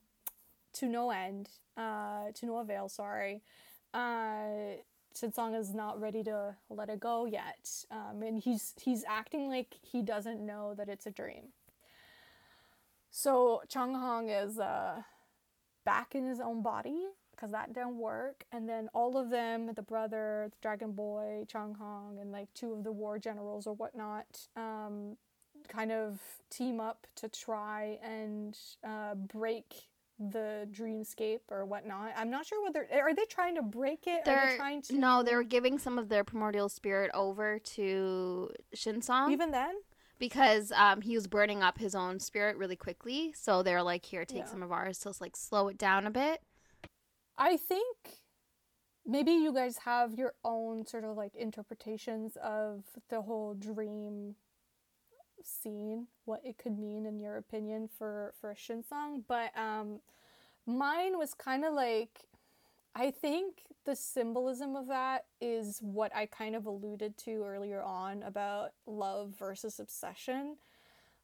to no end, uh, to no avail. Sorry, uh, Shinsong is not ready to let it go yet, um, and he's he's acting like he doesn't know that it's a dream. So Chong Hong is uh, back in his own body because that didn't work, and then all of them, the brother, the Dragon Boy, Chong Hong, and like two of the war generals or whatnot, um, kind of team up to try and uh, break the dreamscape or whatnot. I'm not sure whether are they trying to break it. They're they trying to no, they're giving some of their primordial spirit over to Shinsong even then. because um, he was burning up his own spirit really quickly. So they're like, "Here, take Yeah. some of ours to like slow it down a bit." I think maybe you guys have your own sort of like interpretations of the whole dream scene, what it could mean in your opinion for for a Shinsong, but um mine was kind of like I think the symbolism of that is what I kind of alluded to earlier on about love versus obsession.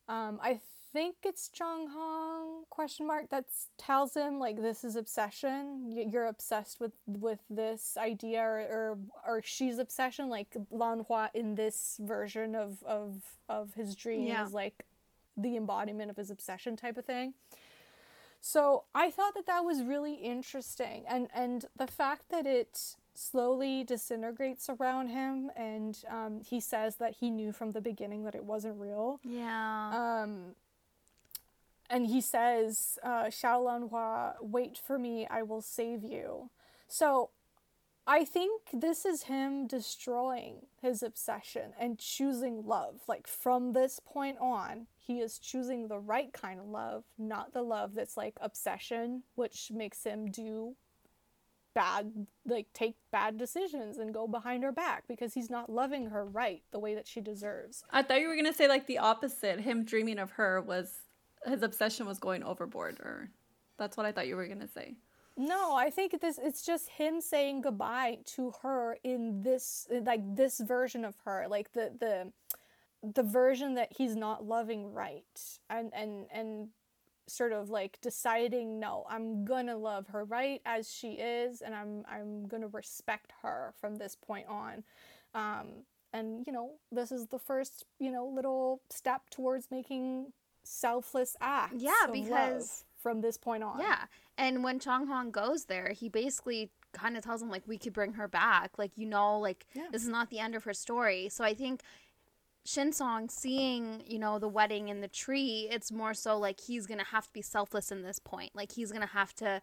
Um, I think it's Chong Hong question mark that tells him like this is obsession. You're obsessed with with this idea, or or, or she's obsession. Like Lan Hua in this version of of of his dream Yeah. is like the embodiment of his obsession type of thing. So I thought that that was really interesting, and and the fact that it slowly disintegrates around him, and um, he says that he knew from the beginning that it wasn't real. Yeah. Um, and he says, uh, Xiao Hua, wait for me, I will save you. So I think this is him destroying his obsession and choosing love. Like from this point on, he is choosing the right kind of love, not the love that's like obsession, which makes him do bad, like take bad decisions and go behind her back because he's not loving her right the way that she deserves. I thought you were gonna say like the opposite. Him dreaming of her was his obsession was going overboard, or that's what I thought you were gonna say. No, I think this it's just him saying goodbye to her in this like this version of her, like the the the version that he's not loving right. And and and sort of like deciding no, I'm to love her right as she is and I'm I'm to respect her from this point on. Um and you know, this is the first, you know, little step towards making selfless acts. Yeah, because- from this point on. Yeah. And when Chong Hong goes there, he basically kind of tells him like we could bring her back. Like you know, like Yeah. this is not the end of her story. So I think Shin Song seeing, you know, the wedding in the tree, it's more so like he's gonna have to be selfless in this point. Like he's gonna have to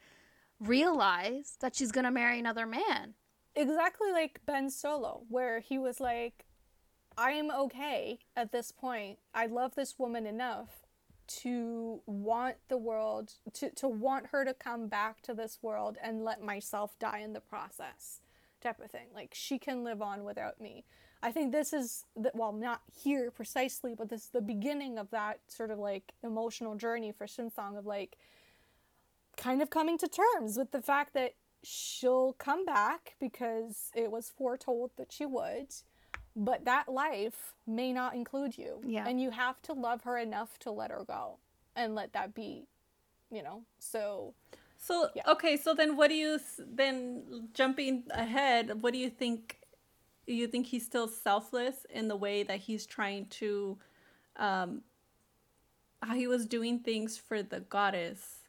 realize that she's gonna marry another man. exactly like Ben Solo, where he was like, I am okay at this point. I love this woman enough to want the world, to, to want her to come back to this world and let myself die in the process, type of thing. Like, she can live on without me. I think this is, the, well, not here precisely, but this is the beginning of that sort of like emotional journey for Shin Song of like, kind of coming to terms with the fact that she'll come back because it was foretold that she would but that life may not include you Yeah. and you have to love her enough to let her go and let that be you know so So Yeah. okay, so then what do you then jumping ahead? What do you think? You think he's still selfless in the way that he's trying to, um, how he was doing things for the goddess,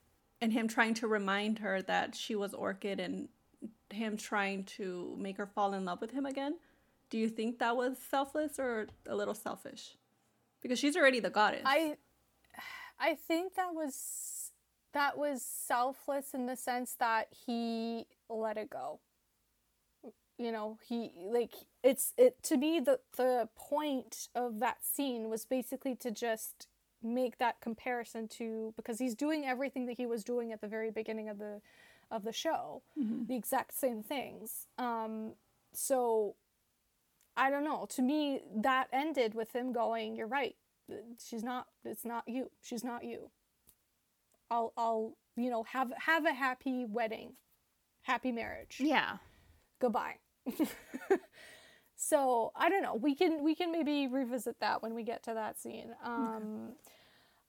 and him trying to remind her that she was Orchid, and him trying to make her fall in love with him again. Do you think that was selfless or a little selfish? Because she's already the goddess. i i think that was that was selfless in the sense that he let it go you know he like it's it to me the the point of that scene was basically to just make that comparison to because he's doing everything that he was doing at the very beginning of the of the show the exact same things um so i don't know. To me that ended with him going you're right. She's not it's not you. She's not you. I'll i'll you know have have a happy wedding happy marriage. Yeah. goodbye. So i don't know. We can we can maybe revisit that when we get to that scene. Um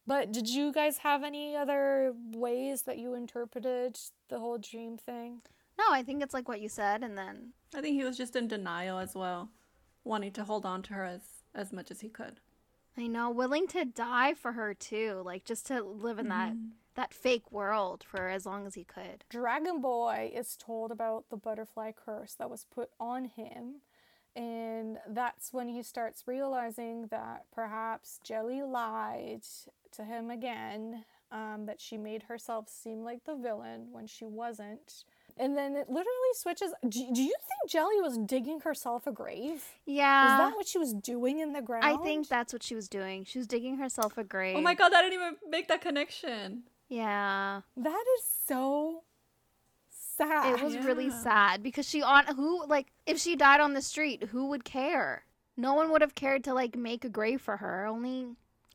but did you guys have any other ways that you interpreted the whole dream thing? No, I think it's like what you said and then I think he was just in denial as well, wanting to hold on to her as as much as he could. I know, willing to die for her too, like just to live in that that fake world for as long as he could. Dragon Boy is told about the butterfly curse that was put on him. And that's when he starts realizing that perhaps Jelly lied to him again, um, that she made herself seem like the villain when she wasn't. And then it literally switches. Do, do you think Jelly was digging herself a grave? Yeah. Is that what she was doing in the ground? I think that's what she was doing. She was digging herself a grave. Oh my god, I didn't even make that connection. Yeah. that is so sad. It was really sad because she on who like if she died on the street, who would care? No one would have cared to like make a grave for her. Only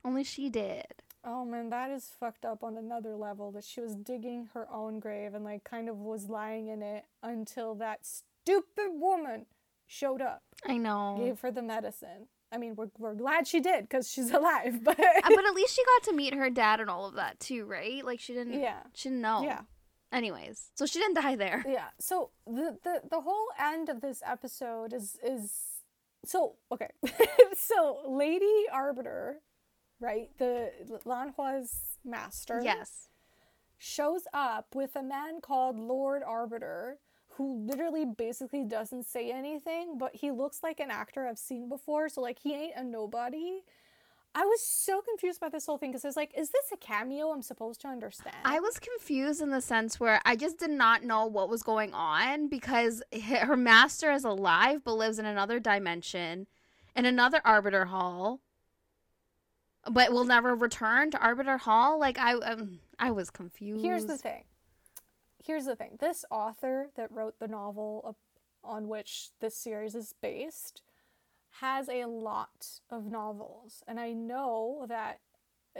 only she did. Oh man, that is fucked up on another level that she was digging her own grave and like kind of was lying in it until that stupid woman showed up, I know. gave her the medicine. I mean, we're, we're glad she did because she's alive, but Uh, but at least she got to meet her dad and all of that too, right? Like she didn't Yeah. she didn't know. yeah, Anyways, so she didn't die there. yeah. So the, the the whole end of this episode is is so okay. so Lady Arbiter right? The Lanhua's master. Yes. Shows up with a man called Lord Arbiter who literally basically doesn't say anything, but he looks like an actor I've seen before, so like he ain't a nobody. I was so confused by this whole thing because I was like, is this a cameo I'm supposed to understand? I was confused in the sense where I just did not know what was going on because her master is alive but lives in another dimension, in another Arbiter Hall, but will never return to Arbiter Hall. Like I, um, I was confused. Here's the thing. Here's the thing. This author that wrote the novel on which this series is based has a lot of novels. And I know that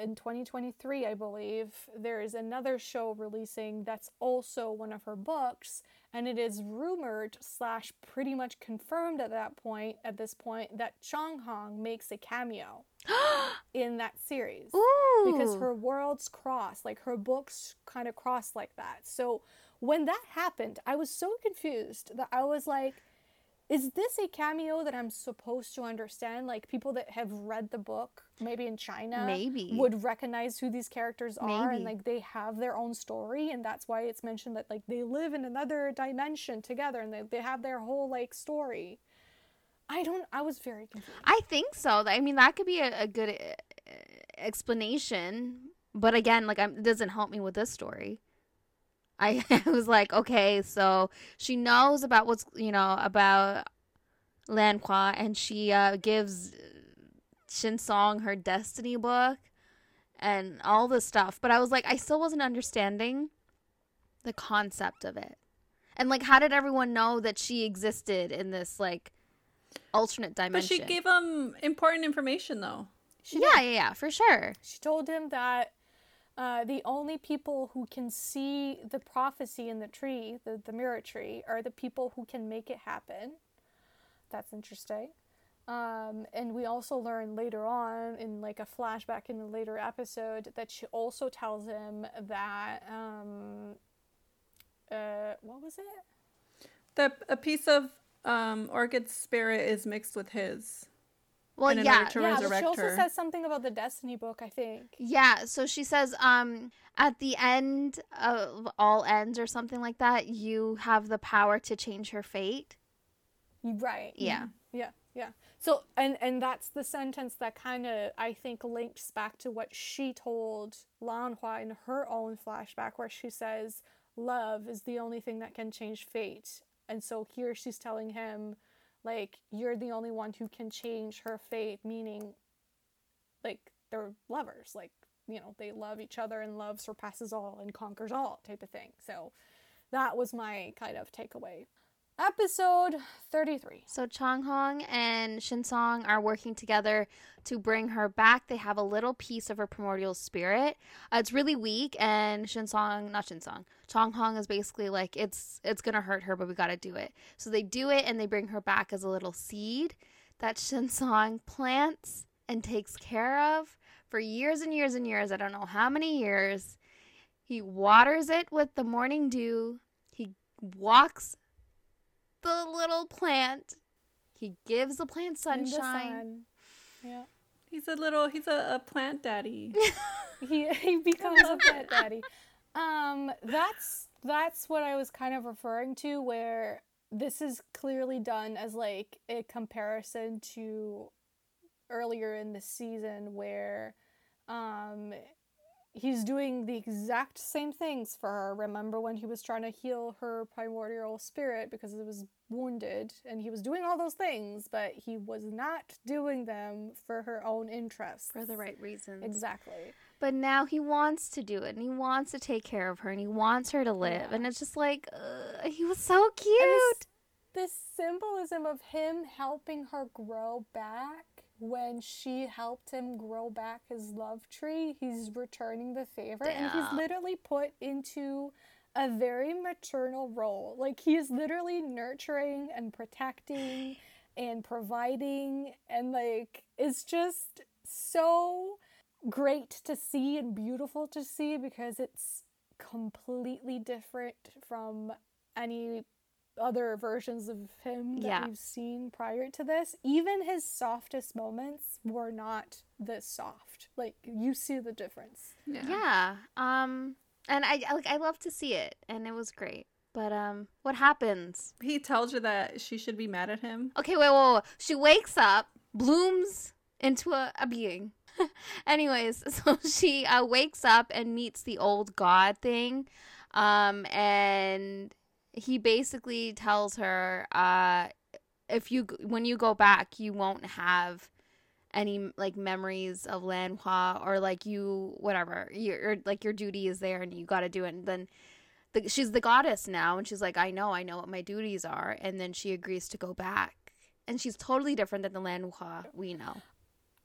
in 2023, I believe, there is another show releasing that's also one of her books. And it is rumored slash pretty much confirmed at that point, at this point, that Chong Hong makes a cameo in that series. Ooh. Because her worlds cross, like her books kind of cross like that. So when that happened, I was so confused that I was like, is this a cameo that I'm supposed to understand? Like people that have read the book, maybe in China, Maybe. would recognize who these characters are, and like they have their own story, and that's why it's mentioned that like they live in another dimension together, and they they have their whole like story. I don't. I was very confused. I think so. I mean, that could be a, a good uh, explanation. But again, like, I'm, it doesn't help me with this story. I, I was like, okay, so she knows about what's, you know, about Lan Hua, and she uh, gives Shin Song her destiny book and all this stuff. But I was like, I still wasn't understanding the concept of it. And, like, how did everyone know that she existed in this, like, alternate dimension? But she gave him important information, though. She yeah, yeah, yeah, for sure. She told him that uh, the only people who can see the prophecy in the tree, the, the mirror tree, are the people who can make it happen. That's interesting. Um, and we also learn later on in like a flashback in a later episode that she also tells him that um, uh, what was it? That a piece of um, Orchid's spirit is mixed with his. Well, in yeah, yeah, but she also her. says something about the Destiny book. I think. yeah. So she says, um, at the end of all ends or something like that, you have the power to change her fate. Right. Yeah. Yeah, yeah. So and and that's the sentence that kind of I think links back to what she told Lan Hua in her own flashback where she says love is the only thing that can change fate. And so here she's telling him like you're the only one who can change her fate meaning like they're lovers like you know they love each other and love surpasses all and conquers all type of thing. So that was my kind of takeaway. Episode 33. So Chong Hong and Shin Song are working together to bring her back. They have a little piece of her primordial spirit. Uh, it's really weak, and Shin Song, not Shin Song, Chong Hong is basically like it's it's gonna hurt her, but we gotta do it. So they do it, and they bring her back as a little seed that Shin Song plants and takes care of for years and years and years. I don't know how many years. He waters it with the morning dew. He walks the little plant. He gives the plant in the sunshine. sun. Yeah. He's a little. He's a, a plant daddy. He he becomes a pet daddy. Um that's that's what I was kind of referring to where this is clearly done as like a comparison to earlier in the season where um he's doing the exact same things for her. Remember when he was trying to heal her primordial spirit because it was wounded and he was doing all those things, but he was not doing them for her own interests. for the right reasons. Exactly. But now he wants to do it and he wants to take care of her and he wants her to live. Yeah. And it's just like, uh, he was so cute. This, this symbolism of him helping her grow back when she helped him grow back his love tree, he's returning the favor and he's literally put into a very maternal role. Like he is literally nurturing and protecting and providing and like it's just so great to see and beautiful to see because it's completely different from any other versions of him that Yeah. we've seen prior to this, even his softest moments were not this soft. Like you see the difference. Yeah. Um and I I- like I love to see it and it was great. But um what happens? He tells her that she should be mad at him. Okay, wait, wait, wait. She wakes up, blooms into a, a being. Anyways, so she uh, wakes up and meets the old god thing. Um and he basically tells her uh if you when you go back, you won't have any like memories of Lanhua or like you whatever. Your like your duty is there and you got to do it. And then the, she's the goddess now and she's like I know I know what my duties are. And then she agrees to go back. And she's totally different than the Lanhua we know.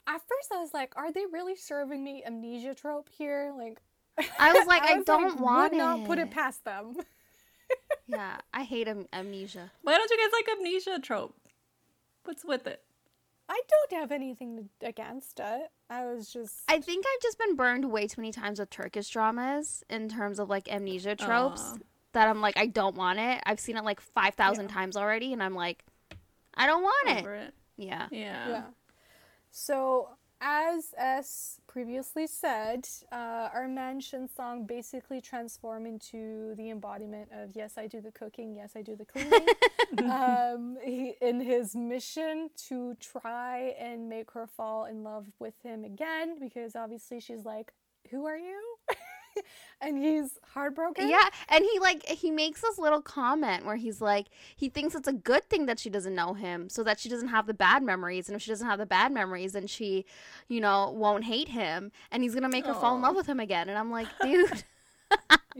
At first, I was like, "Are they really serving me amnesia trope here?" Like, I was like, I don't want would not put it. past them. Yeah I hate am- amnesia Why don't you guys like amnesia trope? What's with it? I don't have anything against it. I was just. I think I've just been burned way too many times with Turkish dramas in terms of like amnesia tropes Aw. that I'm like I don't want it I've seen it like 5,000 Yeah. times already and I'm like I don't want it it. yeah Yeah. Yeah. So, as S previously said, uh, our mansion song basically transformed into the embodiment of yes, I do the cooking, yes, I do the cleaning. um, he, in his mission to try and make her fall in love with him again, because obviously she's like, "Who are you?" and he's heartbroken. Yeah, and he like he makes this little comment where he's like he thinks it's a good thing that she doesn't know him so that she doesn't have the bad memories. And if she doesn't have the bad memories then she, you know, won't hate him. And he's going to make her fall in love with him again. And I'm like, dude,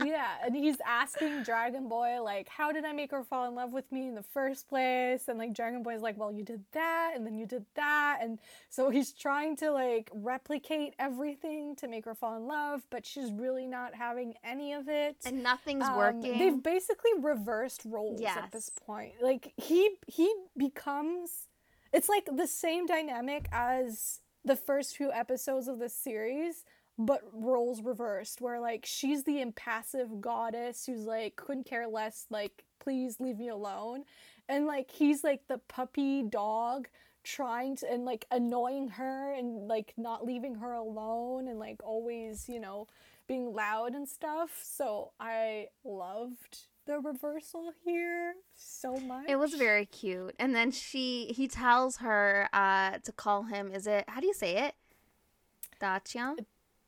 Yeah, and he's asking Dragon Boy like, "How did I make her fall in love with me in the first place?" And like Dragon Boy's like, "Well, you did that, and then you did that," and so he's trying to like replicate everything to make her fall in love, but she's really not having any of it. and nothing's Um, working. They've basically reversed roles at this point. Like he he becomes it's like the same dynamic as the first few episodes of the series, but roles reversed where like she's the impassive goddess who's like couldn't care less like please leave me alone. And like he's like the puppy dog trying to and like annoying her and like not leaving her alone and like always, you know, being loud and stuff. So I loved the reversal here so much. it was very cute. And then she he tells her uh to call him is it how do you say it? Dachian?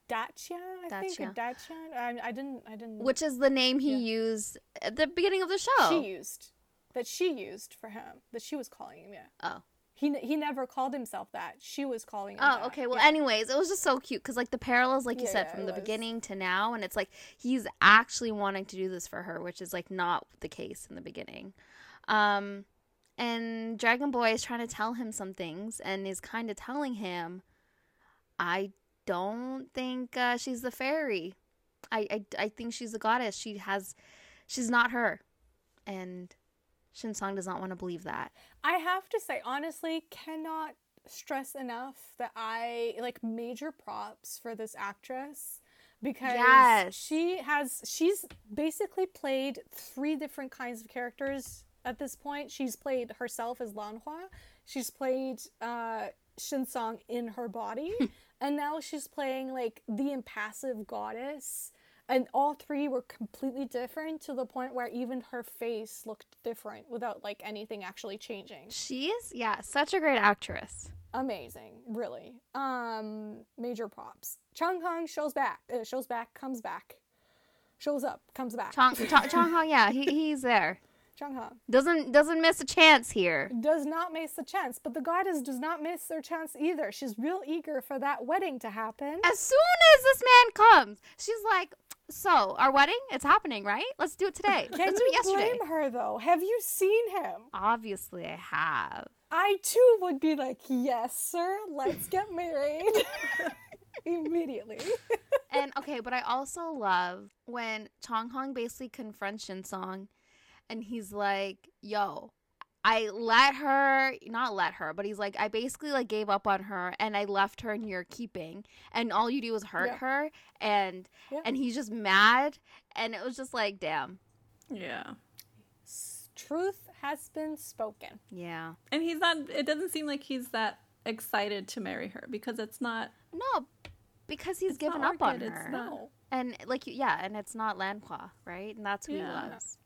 Dacia, I think, or Dacia. Dacia. I, I didn't, I didn't. Which is the name he Yeah. used at the beginning of the show. she used, that she used for him, that she was calling him. Yeah, oh. he he never called himself that. She was calling him. Oh, that. okay. Well, yeah. anyways, it was just so cute because, like, the parallels, like you Yeah, said, from the was. beginning to now, and it's like he's actually wanting to do this for her, which is like not the case in the beginning. Um, and Dragon Boy is trying to tell him some things, and is kind of telling him, "I don't think uh, she's the fairy. I, I I think she's a goddess. She has, she's not her." And Shinsong does not want to believe that. I have to say, honestly, cannot stress enough that I like major props for this actress because Yes. she has she's basically played three different kinds of characters at this point. She's played herself as Lanhua, she's played uh Shinsong in her body, and now she's playing like the impassive goddess. And all three were completely different to the point where even her face looked different without like anything actually changing. She is, yeah, such a great actress. Amazing, really. Um, major props. Chung Hong shows back. Uh, shows back. Comes back. Shows up. Comes back. Chong Chong, Chong Hong, yeah, he, he's there. Hong Doesn't doesn't miss a chance here. does not miss a chance, but the goddess does not miss their chance either. She's real eager for that wedding to happen. As soon as this man comes, she's like, "So our wedding, it's happening, right? Let's do it today. Can Let's do it yesterday." blame her though? Have you seen him? Obviously, I have. I too would be like, yes, sir. Let's get married immediately. And okay, but I also love when Chong Hong basically confronts Shin Song, and he's like, "Yo." I let her, not let her, but he's like, I basically like gave up on her and I left her in your keeping, and all you do is hurt Yeah. her, and Yeah. and he's just mad, and it was just like, damn, Yeah. Truth has been spoken. Yeah. And he's not. It doesn't seem like he's that excited to marry her because it's not. No, because he's given not up on Orchid, it's her. not- No. And like yeah, and it's not Lanhua, right? And that's who Yeah. he loves.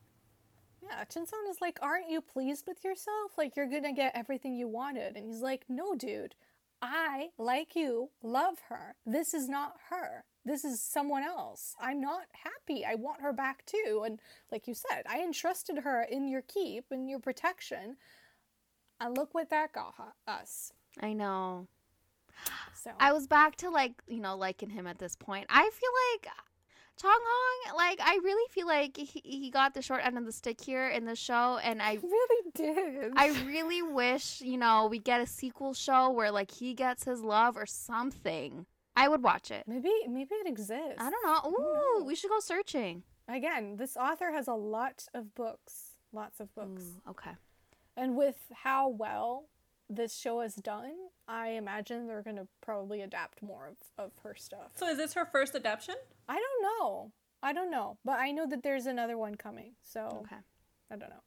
Yeah, Chinson is like, aren't you pleased with yourself? Like, you're gonna get everything you wanted. And he's like, no, dude. I, like you, love her. This is not her. This is someone else. I'm not happy. I want her back too. And like you said, I entrusted her in your keep and your protection. And look what that got us. I know. So I was back to like, you know, liking him at this point. I feel like Chong Hong, like I really feel like he, he got the short end of the stick here in the show and I really did. I really wish, you know, we get a sequel show where like he gets his love or something. I would watch it. maybe maybe it exists. I don't know. Ooh, we should go searching. Again, this author has a lot of books. Lots of books. Ooh, okay. And with how well this show is done, I imagine they're going to probably adapt more of, of her stuff. So is this her first adaptation? I don't know. I don't know. But I know that there's another one coming. So Okay. I don't know.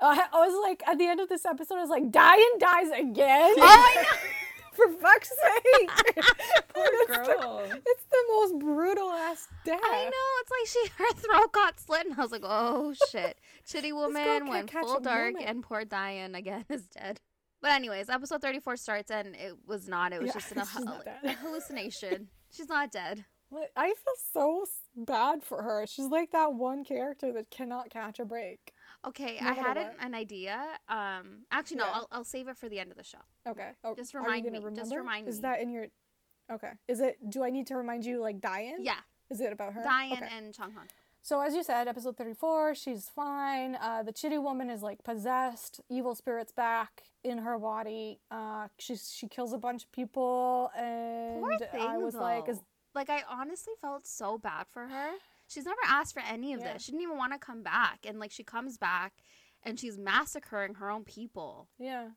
Uh, I was like, at the end of this episode, I was like, Diane dies again? Oh, I know. For fuck's sake. Poor It's the- girl. It's the most brutal ass death. I know. It's like she her throat got slit, and I was like, "Oh shit!" Chitty woman went full dark, moment. and poor Diane again is dead. But anyways, episode thirty four starts, and it was not. It was Yeah, just an, not a, hallucination. She's not dead. I feel so bad for her. She's like that one character that cannot catch a break. Okay, I had an, an idea. Um, actually, no, Yeah. I'll, I'll save it for the end of the show. Okay. Oh, Just remind me. Just remember? remind Is me. that in your? Okay. Is it? Do I need to remind you like Diane? Yeah, Is it about her? Diane Okay. and Chong Han. So as you said, episode thirty-four, she's fine. Uh, the chitty woman is like possessed. Evil spirits back in her body. Uh, she she kills a bunch of people, and Poor thing, I was like, is like I honestly felt so bad for her. She's never asked for any of Yeah. this. She didn't even want to come back, and like she comes back, and she's massacring her own people. yeah,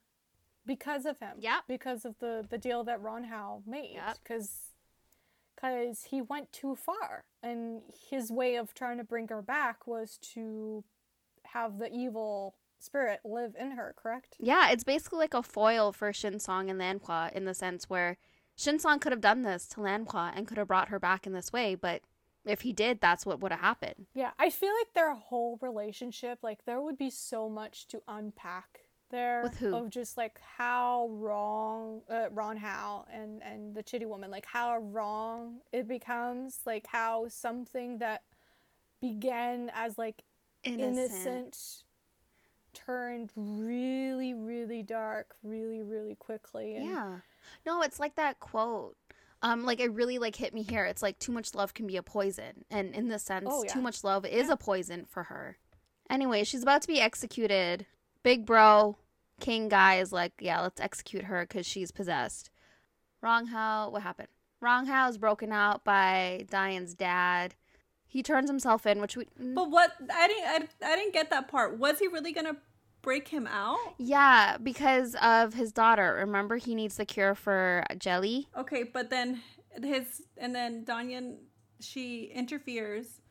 because of him. Yep. Because of the the deal that Ron Hao made. Yep. Because because he went too far, and his way of trying to bring her back was to have the evil spirit live in her. Correct. Yeah, it's basically like a foil for Shinsong and Lan Lanhua in the sense where Shinsong could have done this to Lan Lanhua and could have brought her back in this way, but if he did, that's what would have happened. Yeah, I feel like their whole relationship, like there would be so much to unpack there With who? of just like how wrong uh, Ron Hao and and the Chitty woman, like how wrong it becomes, like how something that began as like innocent, turned really really dark really really quickly. And Yeah. No, it's like that quote. Um, like it really like hit me here. It's like too much love can be a poison, and in this sense, Oh, yeah. too much love is Yeah. a poison for her. Anyway, she's about to be executed. Big bro, king guy is like, yeah, let's execute her because she's possessed. Wrong how? What happened? Ron Hao is broken out by Diane's dad. He turns himself in, which we. But what I didn't I, I didn't get that part. Was he really gonna break him out? yeah, because of his daughter. Remember, he needs the cure for jelly. Okay, but then his and then Danyan she interferes,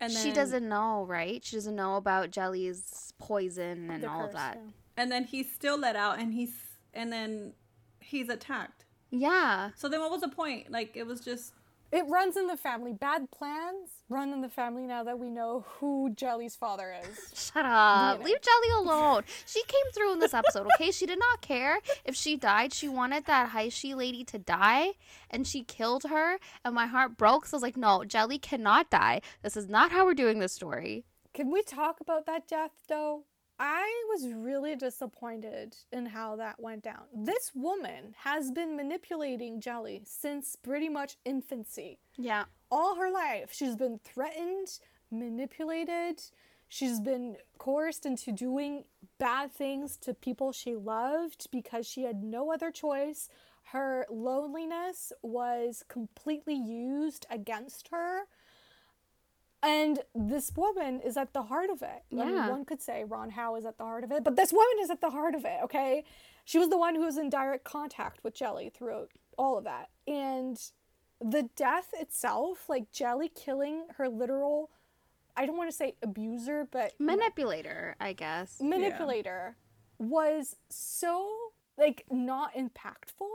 and then she doesn't know, right? She doesn't know about Jelly's poison and all of that. yeah. and then he's still let out, and he's and then he's attacked. Yeah. So then, what was the point? Like it was just It runs in the family. Bad plans run in the family now that we know who Jelly's father is. Shut up. Leave Jelly alone. She came through in this episode, okay? She did not care if she died. She wanted that Haishi lady to die, and she killed her, and my heart broke. So I was like, no, Jelly cannot die. This is not how we're doing this story. Can we talk about that death though? I was really disappointed in how that went down. This woman has been manipulating Jelly since pretty much infancy. Yeah. All her life, she's been threatened, manipulated, she's been coerced into doing bad things to people she loved because she had no other choice. Her loneliness was completely used against her. And this woman is at the heart of it. I mean, Yeah. one could say Ron Hao is at the heart of it, but this woman is at the heart of it, okay? She was the one who was in direct contact with Jelly throughout all of that. And the death itself, like Jelly killing her literal I don't want to say abuser, but Manipulator, I guess. manipulator was so like not impactful.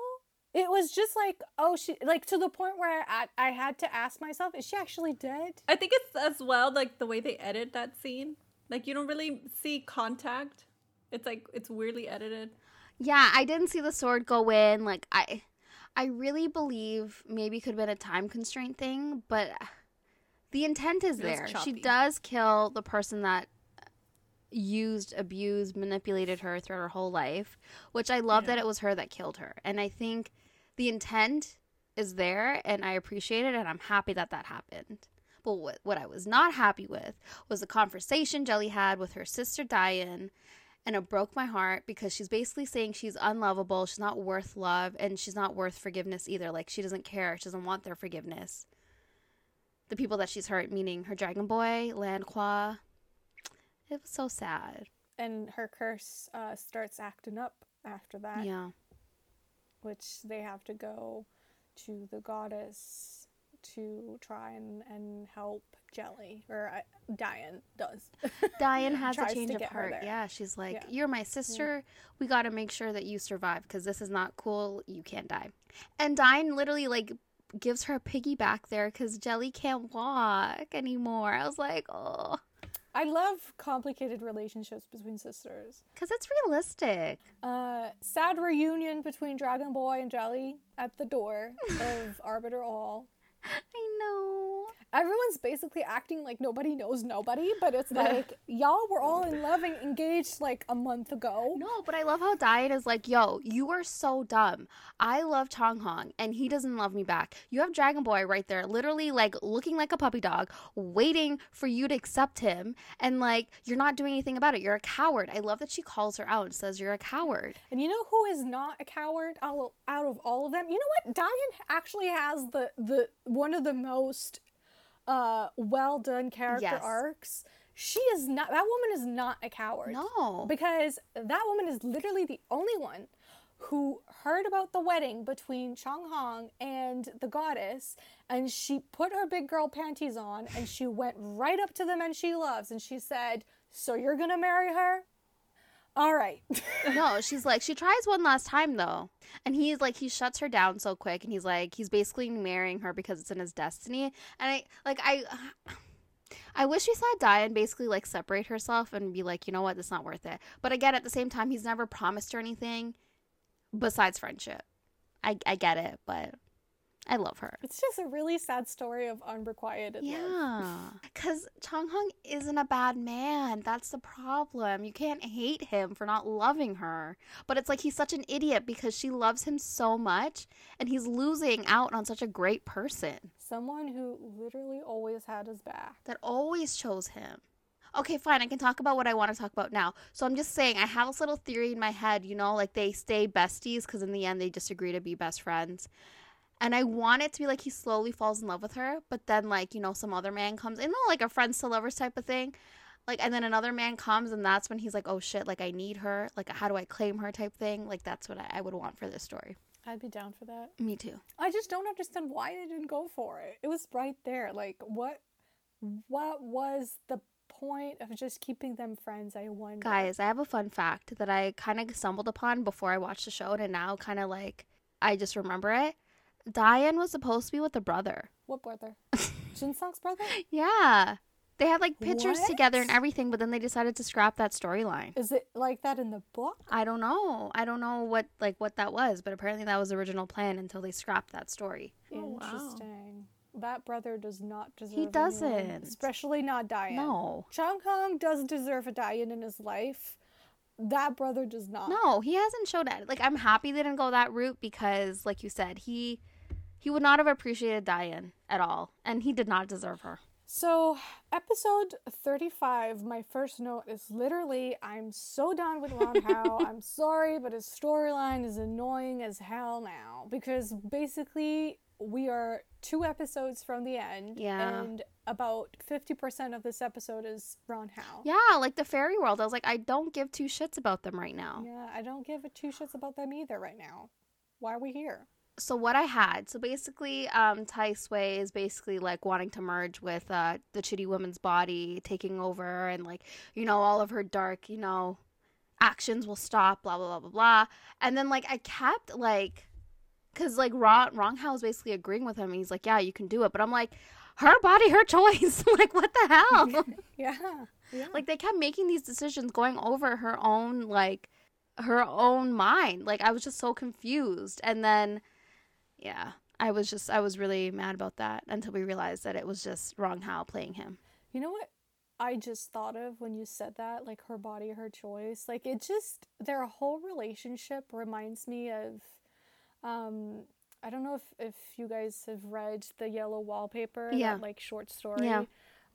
It was just like, oh, she like to the point where I I had to ask myself, is she actually dead? I think it's as well like the way they edit that scene. Like you don't really see contact. It's like it's weirdly edited. Yeah, I didn't see the sword go in. Like I I really believe maybe could have been a time constraint thing, but the intent is It was there. She does kill the person that used, abused, manipulated her throughout her whole life, which I love that it was her that killed her. And I think the intent is there and I appreciate it and I'm happy that that happened. But what, what I was not happy with was the conversation Jelly had with her sister Diane and it broke my heart because she's basically saying she's unlovable, she's not worth love, and she's not worth forgiveness either. Like she doesn't care, she doesn't want their forgiveness. The people that she's hurt, meaning her dragon boy, Landqua. It was so sad. And her curse uh, starts acting up after that, Yeah. Which they have to go to the goddess to try and, and help Jelly, or uh, Diane does. Diane has a change of heart. Yeah, she's like, Yeah. "You're my sister. We got to make sure that you survive because this is not cool. You can't die." And Diane literally like gives her a piggyback there because Jelly can't walk anymore. I was like, "Oh, I love complicated relationships between sisters. because it's realistic." Uh, sad reunion between Dragon Boy and Jelly at the door of Arbiter Hall. I know. Everyone's basically acting like nobody knows nobody, but it's like y'all were all in love and engaged like a month ago. No, but I love how Diane is like, yo, you are so dumb. I love Chong Hong and he doesn't love me back. You have Dragon Boy right there, literally like looking like a puppy dog, waiting for you to accept him. And like, you're not doing anything about it. You're a coward. I love that she calls her out and says, you're a coward. And you know who is not a coward out out of all of them? You know what? Diane actually has the the one of the most uh well done character Yes. arcs. She is not that woman is not a coward. No. Because that woman is literally the only one who heard about the wedding between Chong Hong and the goddess, and she put her big girl panties on and she went right up to the man she loves and she said, So you're gonna marry her? All right. no, she's like, she tries one last time though. And he's like, he shuts her down so quick. And he's like, he's basically marrying her because it's in his destiny. And I, like, I. I wish we saw Diane basically like separate herself and be like, you know what, it's not worth it. But again, at the same time, he's never promised her anything besides friendship. I, I get it, but I love her. It's just a really sad story of unrequited love. Yeah. Because Chong Hong isn't a bad man. That's the problem. You can't hate him for not loving her. But it's like he's such an idiot because she loves him so much and he's losing out on such a great person Someone who literally always had his back. that always chose him. Okay, fine. I can talk about what I want to talk about now. So I'm just saying, I have this little theory in my head, you know, like they stay besties because in the end they just agree to be best friends. And I want it to be like he slowly falls in love with her, but then like, you know, some other man comes in, like a friends to lovers type of thing. Like, and then another man comes, and that's when he's like, oh shit, like I need her. Like, how do I claim her type thing? Like, that's what I, I would want for this story. I'd be down for that. Me too. I just don't understand why they didn't go for it. It was right there. Like what what was the point of just keeping them friends, I wonder. Guys, I have a fun fact that I kind of stumbled upon before I watched the show, and now kind of like I just remember it. Diane was supposed to be with the brother. What brother? Jinsung's brother? Yeah. They had like pictures together and everything, but then they decided to scrap that storyline. Is it like that in the book? I don't know. I don't know what like what that was, but apparently that was the original plan until they scrapped that story. Oh, wow. Interesting. That brother does not deserve He doesn't. especially not Diane. No. Chong Hong does deserve a Diane in his life. That brother does not. No, he hasn't showed it. Like I'm happy they didn't go that route because like you said, he he would not have appreciated Diane at all, and he did not deserve her. So, episode 35, my first note is literally I'm so done with Ron Hao. I'm sorry, but his storyline is annoying as hell now because basically we are two episodes from the end Yeah. and about 50% of this episode is Ron Hao. Yeah, like the fairy world. I was like, I don't give two shits about them right now. Yeah, I don't give a two shits about them either right now. Why are we here? So what I had, so basically, um, Tai Sui is basically like wanting to merge with uh, the Chitty Woman's body, taking over, and like you know all of her dark, you know, actions will stop, blah blah blah blah blah. And then like I kept like, cause like Ron Rong Hao is basically agreeing with him. He's like, yeah, you can do it, but I'm like, her body, her choice. like what the hell? yeah. yeah. Like they kept making these decisions going over her own like her own mind. Like I was just so confused. And then yeah, I was just I was really mad about that until we realized that it was just Ron Hao playing him. You know what I just thought of when you said that, like her body, her choice. Like it just their whole relationship reminds me of um I don't know if, if you guys have read the yellow wallpaper, Yeah. that like short story. Yeah.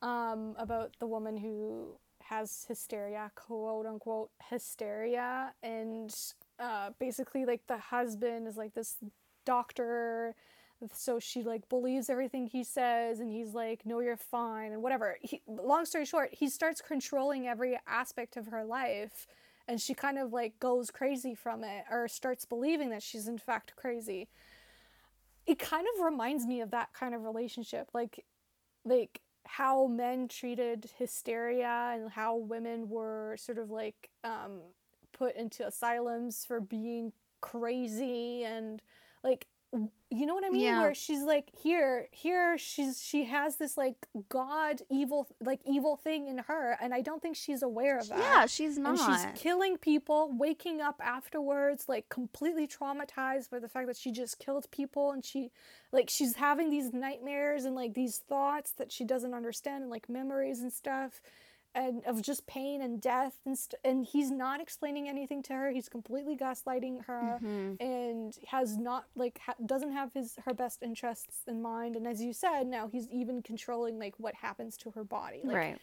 Um, about the woman who has hysteria, quote unquote hysteria, and uh, basically like the husband is like this doctor, so she like believes everything he says, and he's like, "No, you're fine," and whatever. He, long story short, he starts controlling every aspect of her life, and she kind of like goes crazy from it, or starts believing that she's in fact crazy. It kind of reminds me of that kind of relationship, like like how men treated hysteria and how women were sort of like um, put into asylums for being crazy and like you know what I mean? Yeah. Where she's like here, here she's she has this like god evil like evil thing in her, and I don't think she's aware of that. Yeah, she's not. And she's killing people, waking up afterwards, like completely traumatized by the fact that she just killed people. And she, like, she's having these nightmares and, like, these thoughts that she doesn't understand and, like, memories and stuff. And of just pain and death and st- and he's not explaining anything to her. He's completely gaslighting her Mhm. and has not like ha- doesn't have his her best interests in mind. And as you said, now he's even controlling like what happens to her body. Like, right.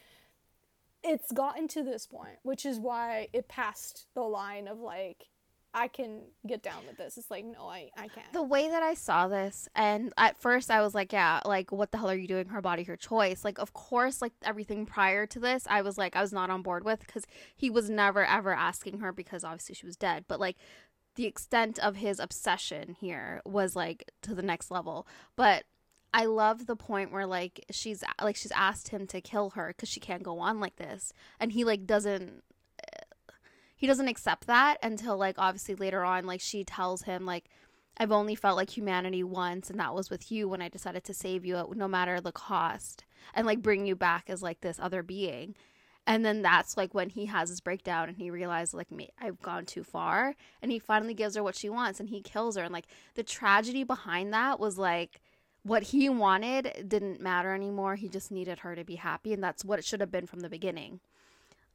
it's gotten to this point, which is why it passed the line of like, I can get down with this. It's like, no, I, I can't. The way that I saw this, and at first I was like, yeah, like, what the hell are you doing? Her body, her choice. Like, of course, like, everything prior to this, I was like, I was not on board with because he was never ever asking her because obviously she was dead. But, like, the extent of his obsession here was like to the next level. But I love the point where like she's like she's asked him to kill her because she can't go on like this, and he like doesn't he doesn't accept that until like obviously later on like she tells him like I've only felt like humanity once and that was with you when I decided to save you at no matter the cost and like bring you back as like this other being. And then that's like when he has his breakdown and he realizes like me I've gone too far and he finally gives her what she wants and he kills her and like the tragedy behind that was like what he wanted didn't matter anymore. He just needed her to be happy and that's what it should have been from the beginning.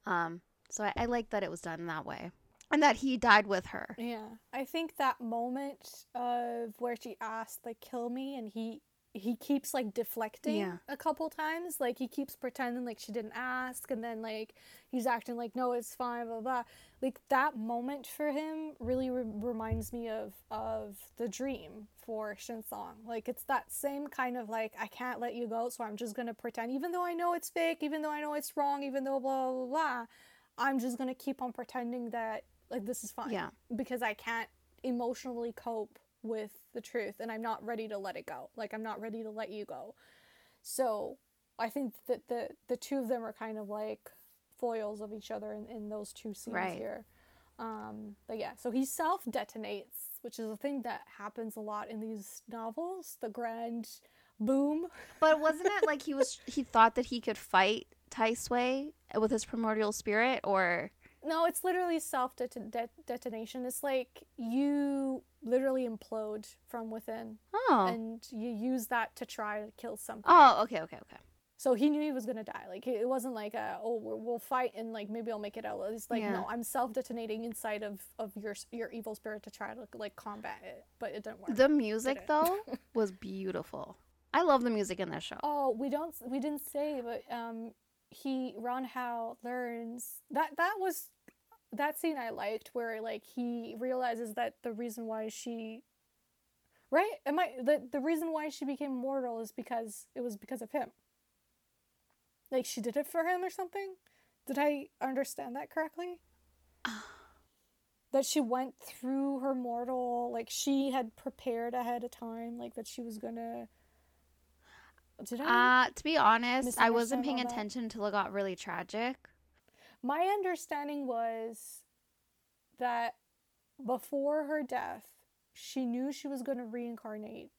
Um so I, I like that it was done that way. And that he died with her. yeah, I think that moment of where she asked like, "Kill me," and he he keeps like deflecting Yeah. a couple times. Like he keeps pretending like she didn't ask, and then like he's acting like, "No, it's fine." Blah blah. Like that moment for him really re- reminds me of of the dream for Shin Song. Like it's that same kind of like I can't let you go, so I'm just gonna pretend, even though I know it's fake, even though I know it's wrong, even though blah blah blah. I'm just gonna keep on pretending that like this is fine. Yeah. Because I can't emotionally cope with the truth and I'm not ready to let it go. Like I'm not ready to let you go. So I think that the the two of them are kind of like foils of each other in, in those two scenes Right. here. Um, but yeah, so he self detonates, which is a thing that happens a lot in these novels. The grand boom. But wasn't it like he was he thought that he could fight Tai Sui with his primordial spirit or No, it's literally self detonation. It's like you literally implode from within, Oh. and you use that to try to kill something. oh, okay, okay, okay. So he knew he was gonna die. Like it wasn't like a, oh we're, we'll fight and like maybe I'll make it out. It's like Yeah. no, I'm self detonating inside of of your your evil spirit to try to like combat it, but it didn't work. The music though was beautiful. I love the music in this show. Oh, we don't we didn't say, but um, he Ron Hao learns that that was that scene I liked where like he realizes that the reason why she right am I the the reason why she became mortal is because it was because of him. Like she did it for him or something. Did I understand that correctly? that she went through her mortal like she had prepared ahead of time like that she was gonna did I Uh, to be honest, I wasn't paying attention until it got really tragic. my understanding was that before her death she knew she was going to reincarnate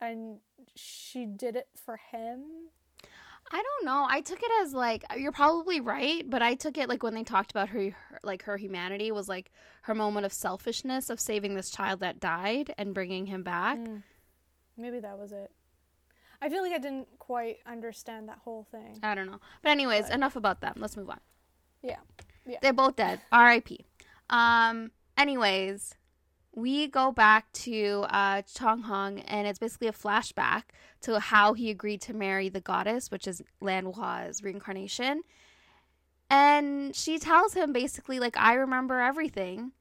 and she did it for him I don't know. I took it as like you're probably right, but I took it like when they talked about her, her like her humanity was like her moment of selfishness of saving this child that died and bringing him back. Mm. maybe that was it i feel like i didn't quite understand that whole thing I don't know. But anyways, enough about them. Let's move on. yeah Yeah. They're both dead. R.I.P. Um. Anyways, we go back to uh, Chong Hong, and it's basically a flashback to how he agreed to marry the goddess, which is Lan Hua's reincarnation. And she tells him basically, like, I remember everything,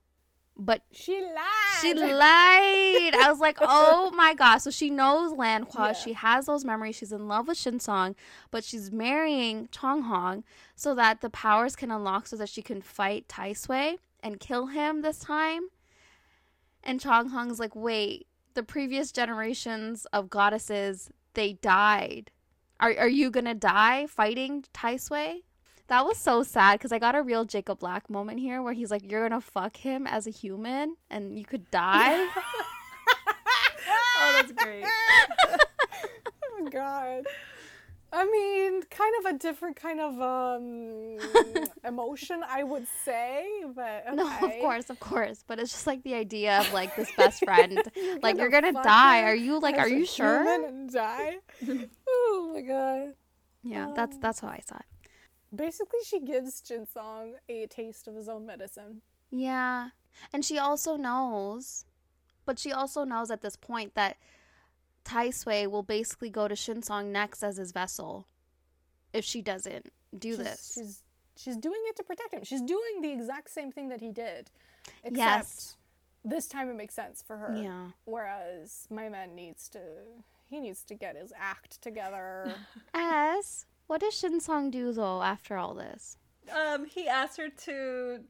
but she lied she lied. I was like, oh my gosh. So she knows Lan Hua. Yeah. She has those memories. She's in love with Shin Song, but she's marrying Chong Hong so that the powers can unlock so that she can fight Tai Sui and kill him this time. And Chong Hong's like, wait, the previous generations of goddesses, they died. Are, are you going to die fighting Tai Sui? That was so sad because I got a real Jacob Black moment here where he's like, You're gonna fuck him as a human and you could die. Oh, that's great. oh god i mean kind of a different kind of um emotion i would say but okay. no, of course, of course. But it's just like the idea of like this best friend. like, you're gonna die. Are you like, as are a you sure? human and die oh my god Yeah, that's that's how I saw it. Basically she gives jin song a taste of his own medicine Yeah. And she also knows, but she also knows at this point that Tai Sui will basically go to Shinsong next as his vessel if she doesn't do she's, this. she's she's doing it to protect him she's doing the exact same thing that he did except Yes. this time it makes sense for her Yeah. whereas my man needs to he needs to get his act together As what does Shinsong do though after all this? Um, he asked her to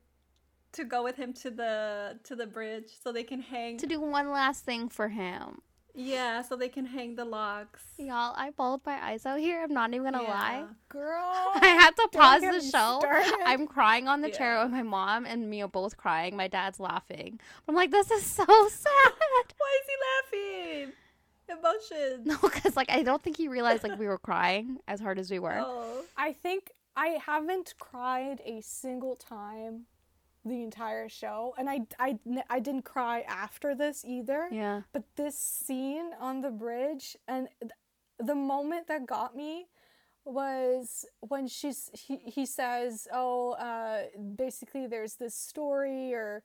to go with him to the to the bridge so they can hang. To do one last thing for him. yeah, so they can hang the locks. Y'all, I bawled my eyes out here. I'm not even gonna lie. Girl I had to pause the show. started. I'm crying on the chair with my mom and me are both crying. My dad's laughing. I'm like, this is so sad. Why is he laughing? Emotions. No, because like I don't think he realized like we were crying as hard as we were. Oh. I think I haven't cried a single time the entire show, and I, I, I didn't cry after this either. Yeah. But this scene on the bridge and th- the moment that got me was when she's he, he says, "Oh, uh, basically there's this story or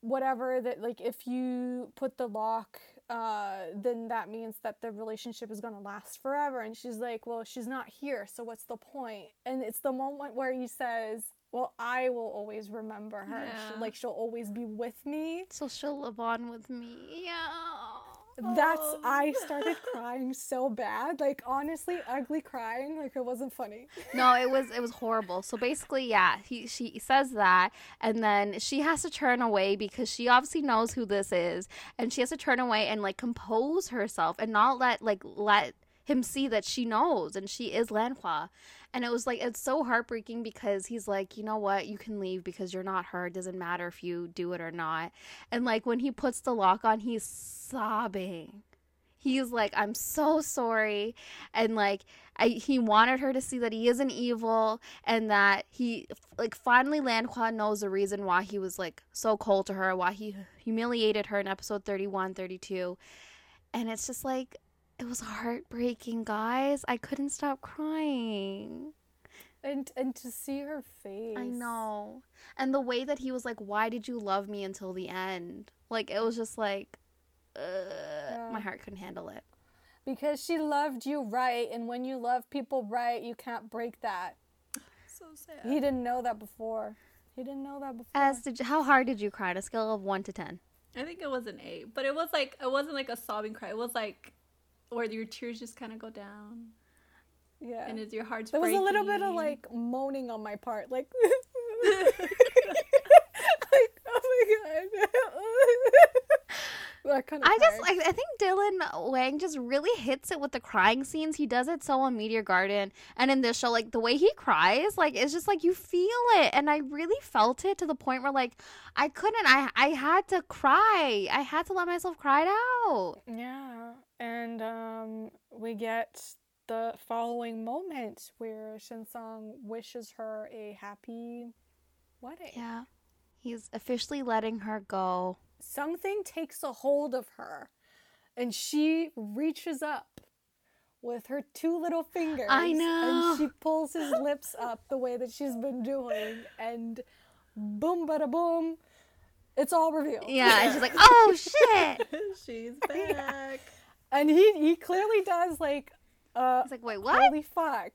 whatever that like if you put the lock uh then that means that the relationship is going to last forever and she's like well she's not here so what's the point? and it's the moment where he says well i will always remember her She- like she'll always be with me So she'll live on with me. Yeah. That's i started crying so bad like honestly ugly crying like it wasn't funny No, it was it was horrible. So basically, yeah, he she says that, and then she has to turn away because she obviously knows who this is, and she has to turn away and like compose herself and not let like let him see that she knows and she is Lanhua. And it was like it's so heartbreaking because he's like, you know what, you can leave because you're not her. It doesn't matter if you do it or not. And like when he puts the lock on, he's sobbing. He's like, I'm so sorry. And like, I, he wanted her to see that he isn't evil and that he, like, finally, Lan Hua knows the reason why he was like so cold to her, why he humiliated her in episode 31, 32. And it's just like, it was heartbreaking, guys. I couldn't stop crying. and and to see her face I know. And the way that he was like, Why did you love me until the end? Like, it was just like, uh, my heart couldn't handle it. because she loved you right and when you love people right you can't break that So sad. he didn't know that before he didn't know that before As did you, how hard did you cry on a scale of 1 to 10? I think it was an eight, but it was like it wasn't like a sobbing cry. It was like where your tears just kind of go down. Yeah. And it's your heart's There was a little bit of like moaning on my part, like, like oh my I kind of. I just like I think Dylan Wang just really hits it with the crying scenes. He does it so on Meteor Garden and in this show, like the way he cries, like it's just like you feel it, and I really felt it to the point where like I couldn't. I I had to cry. I had to let myself cry it out. Yeah, and um, we get the following moment where Shinsong wishes her a happy wedding. Yeah, he's officially letting her go. Something takes a hold of her, and she reaches up with her two little fingers. I know. And she pulls his lips up the way that she's been doing, and boom, bada boom, it's all revealed. Yeah, and she's like, "Oh shit!" She's back. And he he clearly does like, uh, It's like, "Wait, what?" holy fuck,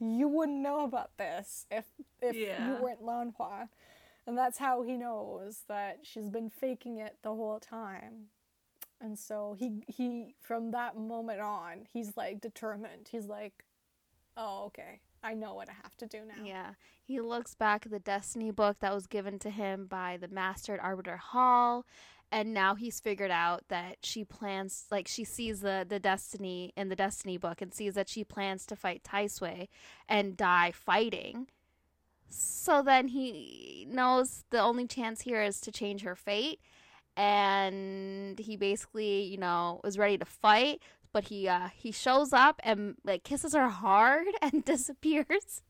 you wouldn't know about this if if Yeah. you weren't Lanhua. And that's how he knows that she's been faking it the whole time. And so he he from that moment on, he's like determined. He's like, "Oh, okay. I know what I have to do now." Yeah. He looks back at the Destiny book that was given to him by the Master at Arbiter Hall. And now he's figured out that she plans, like, she sees the, the Destiny in the Destiny book and sees that she plans to fight Taisui and die fighting. So then he knows the only chance here is to change her fate. And he basically, you know, is ready to fight. But he uh, he shows up and like kisses her hard and disappears.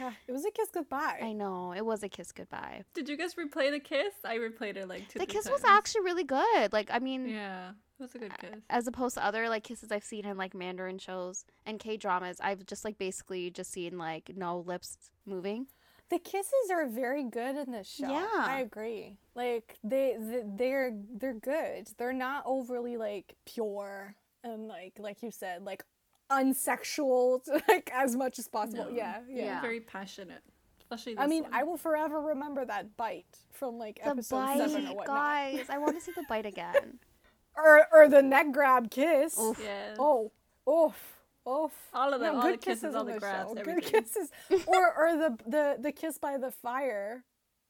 Yeah, it was a kiss goodbye. I know it was a kiss goodbye. Did you guys replay the kiss? I replayed it like two. The three kiss was actually really good. Like I mean, Yeah, it was a good kiss. as opposed to other like kisses I've seen in like Mandarin shows and K dramas, I've just like basically just seen like no lips moving. The kisses are very good in this show. Yeah. I agree. Like they, they they're they're good. They're not overly like pure and like like you said like unsexual like as much as possible. No. Yeah, yeah. Yeah. Very passionate, especially. I mean, one. I will forever remember that bite from like The episode bite, seven or whatnot, guys! I want to see the bite again. or or the neck grab kiss. Oof. Oh, yes. Oh, oof, oof. All of them, all the good kisses, all on the this grabs, show. Good kisses, or or the the the kiss by the fire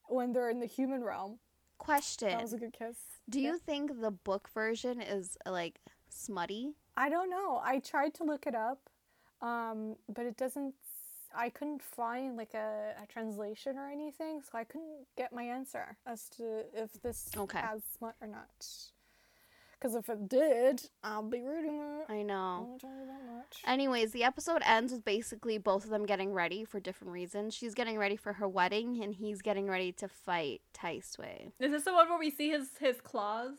when they're in the human realm. Question: That was a good kiss. Do you think the book version is like smutty? I don't know. I tried to look it up, um, but it doesn't. I couldn't find like a, a translation or anything, so I couldn't get my answer as to if this Okay. has smut or not. Because if it did, I'll be reading it. I I know. won't tell you that much. Anyways, the episode ends with basically both of them getting ready for different reasons. She's getting ready for her wedding, and he's getting ready to fight Taisui. Is this the one where we see his his claws?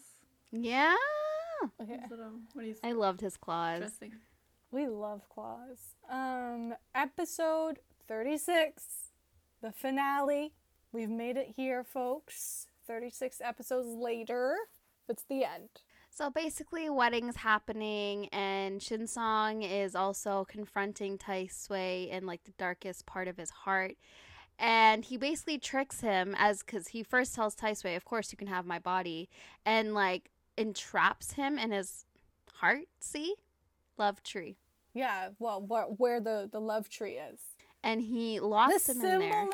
Yeah, Okay. His little, when he's I loved his claws. dressing. We love claws. Um, episode 36, the finale. We've made it here, folks. 36 episodes later. It's the end. So basically, wedding's happening, and Shinsong is also confronting Taisui in like the darkest part of his heart. And he basically tricks him as because he first tells Taisui, "Of course you can have my body," and like entraps him in his heart. See, love tree, Yeah, well, wh- where the, the love tree is. and he The locks him in there.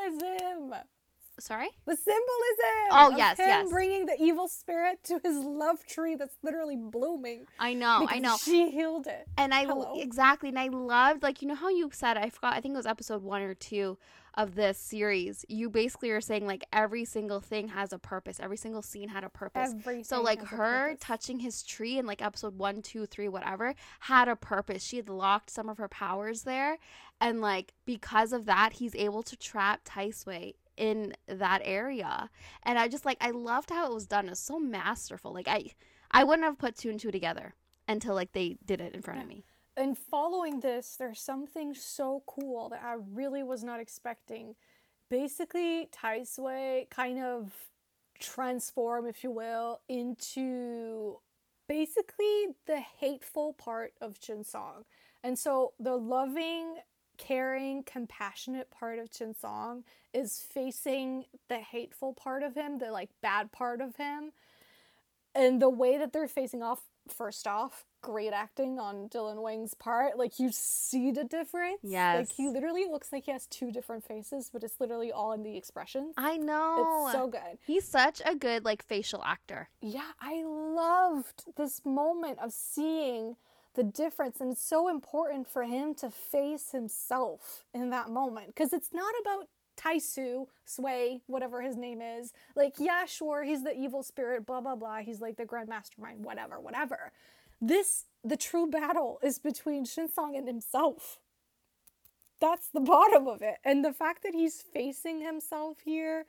Sorry. The symbolism. Oh, yes, him yes. bringing the evil spirit to his love tree that's literally blooming. I know, I know. She healed it. And I Hello. exactly, and I loved like you know how you said I forgot I think it was episode one or two of this series. You basically are saying like every single thing has a purpose. Every single scene had a purpose. Everything. so like her touching his tree in like episode one, two, three, whatever had a purpose. She had locked some of her powers there, and like because of that, he's able to trap Taisui in that area. And I just like I loved how it was done. It was so masterful. Like I, I wouldn't have put two and two together until like they did it in front of me. and following this, there's something so cool that I really was not expecting. Basically, Tai Taisui kind of transform, if you will, into basically the hateful part of Jinsong. And so the loving, caring, compassionate part of Jinsong is facing the hateful part of him, the like bad part of him. and the way that they're facing off, first off, great acting on Dylan Wang's part. Like you see the difference. Yes. Like he literally looks like he has two different faces, but it's literally all in the expressions. I know. It's so good. He's such a good like facial actor. Yeah, I loved this moment of seeing the difference and it's so important for him to face himself in that moment because it's not about Taisu, Sway, whatever his name is. Like, yeah, sure, he's the evil spirit, blah, blah, blah. He's like the grand mastermind, whatever, whatever. This, the true battle is between Shinsong and himself. That's the bottom of it. And the fact that he's facing himself here,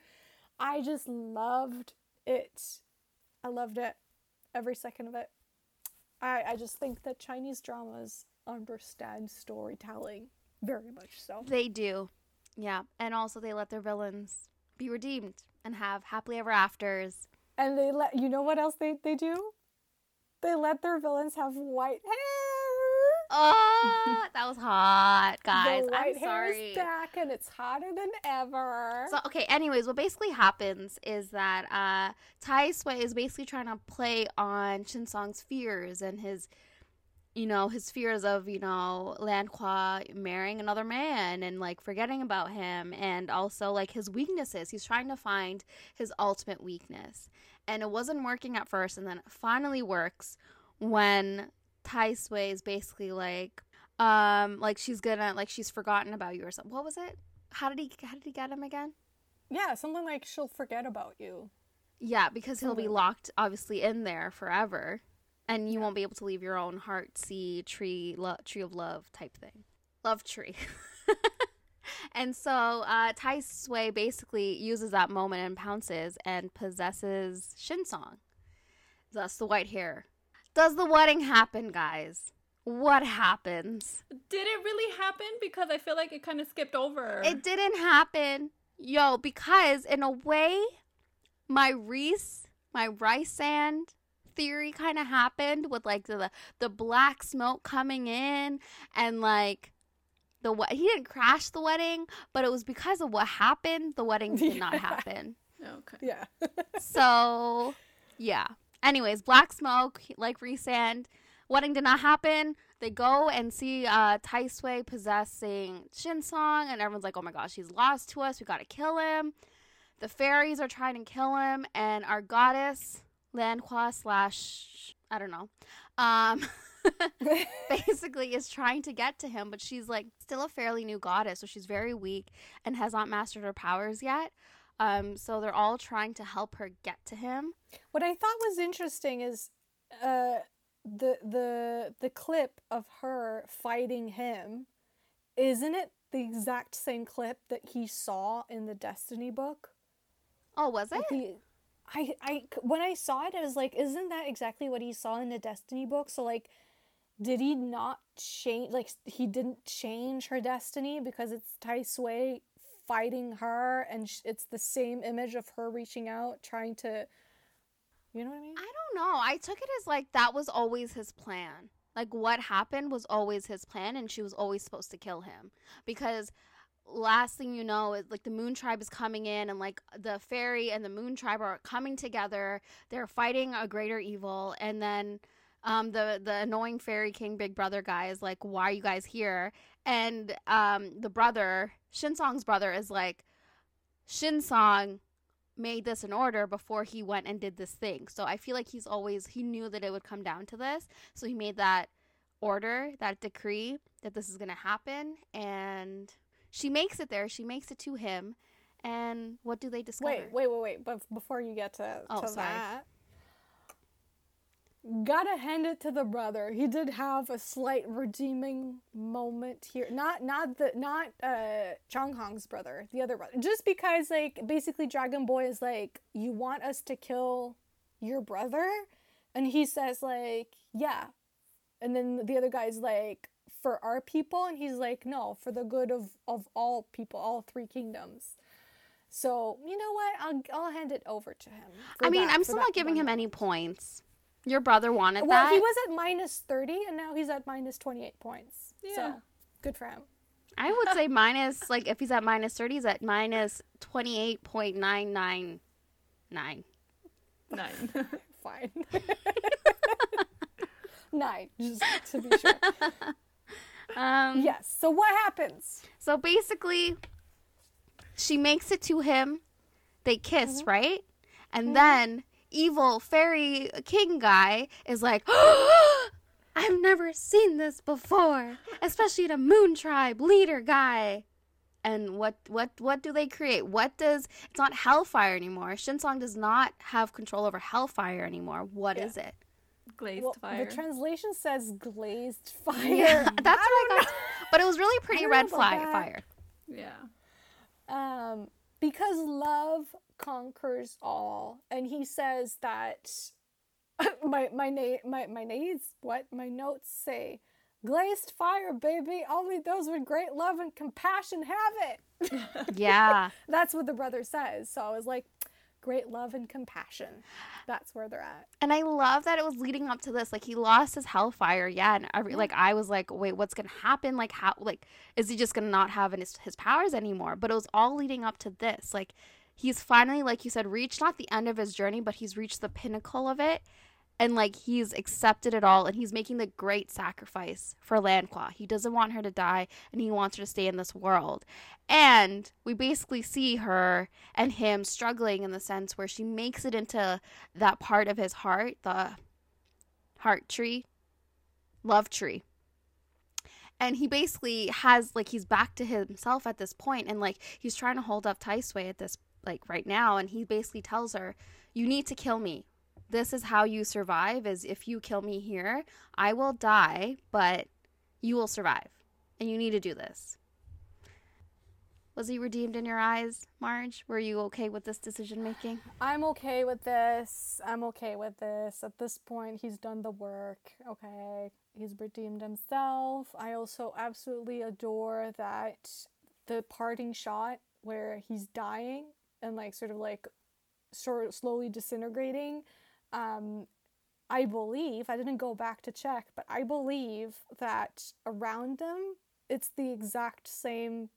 I just loved it. I loved it. Every second of it. I, I just think that Chinese dramas understand storytelling very much so. They do. Yeah. And also they let their villains be redeemed and have happily ever afters. And they let you know what else they, they do? They let their villains have white hair. Oh, that was hot, guys. the white I'm hair sorry. is back and it's hotter than ever. So okay, anyways, what basically happens is that uh Tai Sui is basically trying to play on Shin Song's fears and his you know, his fears of, you know, Lan Kwa marrying another man and like forgetting about him and also like his weaknesses. He's trying to find his ultimate weakness. And it wasn't working at first and then it finally works when Tai Sui is basically like um like she's gonna like she's forgotten about you or something. What was it? How did he how did he get him again? yeah, something like she'll forget about you. Yeah, because he'll be locked obviously in there forever, and you won't be able to leave your own heart, sea, tree, lo- tree of love type thing, love tree. and so uh, Tai Sui basically uses that moment and pounces and possesses Shinsong, thus the white hair. Does the wedding happen, guys? What happens? Did it really happen? Because I feel like it kind of skipped over. It didn't happen, yo, because in a way, my Reese, my rice sand theory kind of happened with like the the black smoke coming in and like the we- he didn't crash the wedding, but it was because of what happened. The wedding did not happen. okay. Yeah. So, yeah. Anyways, black smoke, like resand. Wedding did not happen. They go and see uh, Tai Sui possessing Shinsong, and everyone's like, "Oh my gosh, he's lost to us. We gotta kill him." The fairies are trying to kill him, and our goddess Lanhua slash I don't know, um, basically is trying to get to him, but she's like still a fairly new goddess, so she's very weak and has not mastered her powers yet. Um, so they're all trying to help her get to him. What I thought was interesting is uh, the the the clip of her fighting him. Isn't it the exact same clip that he saw in the Destiny book? Oh, was it? Like he, I, I, when I saw it, I was like, isn't that exactly what he saw in the Destiny book? So like, did he not change? Like he didn't change her destiny because it's Tai Sui fighting her, and sh- it's the same image of her reaching out, trying to. You know what I mean? I don't know. I took it as like that was always his plan. Like what happened was always his plan, and she was always supposed to kill him because last thing you know is like the moon tribe is coming in and like the fairy and the moon tribe are coming together they're fighting a greater evil and then um the the annoying fairy king big brother guy is like why are you guys here and um the brother shinsong's brother is like shinsong made this in order before he went and did this thing so i feel like he's always he knew that it would come down to this so he made that order that decree that this is going to happen and she makes it there. She makes it to him. And what do they discover? Wait, wait, wait, wait. But before you get to, Oh, to sorry. that, gotta hand it to the brother. He did have a slight redeeming moment here. Not, not the, not uh, Chong Hong's brother, the other brother. Just because, like, basically, Dragon Boy is like, "You want us to kill your brother?" And he says, like, "Yeah." And then the other guy's like, "For our people," and he's like, "No, for the good of of all people, all three kingdoms." So you know what? I'll I'll hand it over to him. I mean, that- I'm still not giving one him any points. Your brother wanted Well, that. Well, he was at minus thirty, and now he's at minus twenty eight points. Yeah. So good for him. I would say minus, like, if he's at minus 30, he's at minus 28.999. Nine. fine. Nine, just to be sure. Um, Yes. So what happens? So basically, she makes it to him. They kiss, Mm-hmm. right? And then evil fairy king guy is like, I've never seen this before, especially the moon tribe leader guy. And what what what do they create? What does it's not hellfire anymore. Shinsong does not have control over hellfire anymore. What is Yeah. it? Glazed Well, fire. the translation says glazed fire. Yeah, that's what I don't got. But it was really pretty red about flag fire. yeah. um, because love conquers all, and he says that my my na- my my names what my notes say glazed fire, baby. Only those with great love and compassion have it. Yeah. That's what the brother says. So I was like, great love and compassion. That's where they're at. And I love that it was leading up to this. Like he lost his hellfire, yeah. And every, like I was like, wait, what's gonna happen? Like how? Like is he just gonna not have his his powers anymore? But it was all leading up to this. Like he's finally, like you said, reached not the end of his journey, but he's reached the pinnacle of it. And like he's accepted it all, and he's making the great sacrifice for Lanhua. He doesn't want her to die, and he wants her to stay in this world. And we basically see her and him struggling in the sense where she makes it into that part of his heart, the heart tree, love tree. And he basically has like he's back to himself at this point and like he's trying to hold up Taisui at this like right now and he basically tells her, You need to kill me. This is how you survive is if you kill me here, I will die, but you will survive. And you need to do this. Was he redeemed in your eyes, Marge? Were you okay with this decision making? I'm okay with this. I'm okay with this. At this point, he's done the work. Okay. He's redeemed himself. I also absolutely adore that the parting shot where he's dying and like sort of like sort slowly disintegrating. Um, I believe, I didn't go back to check, but I believe that around them, it's the exact same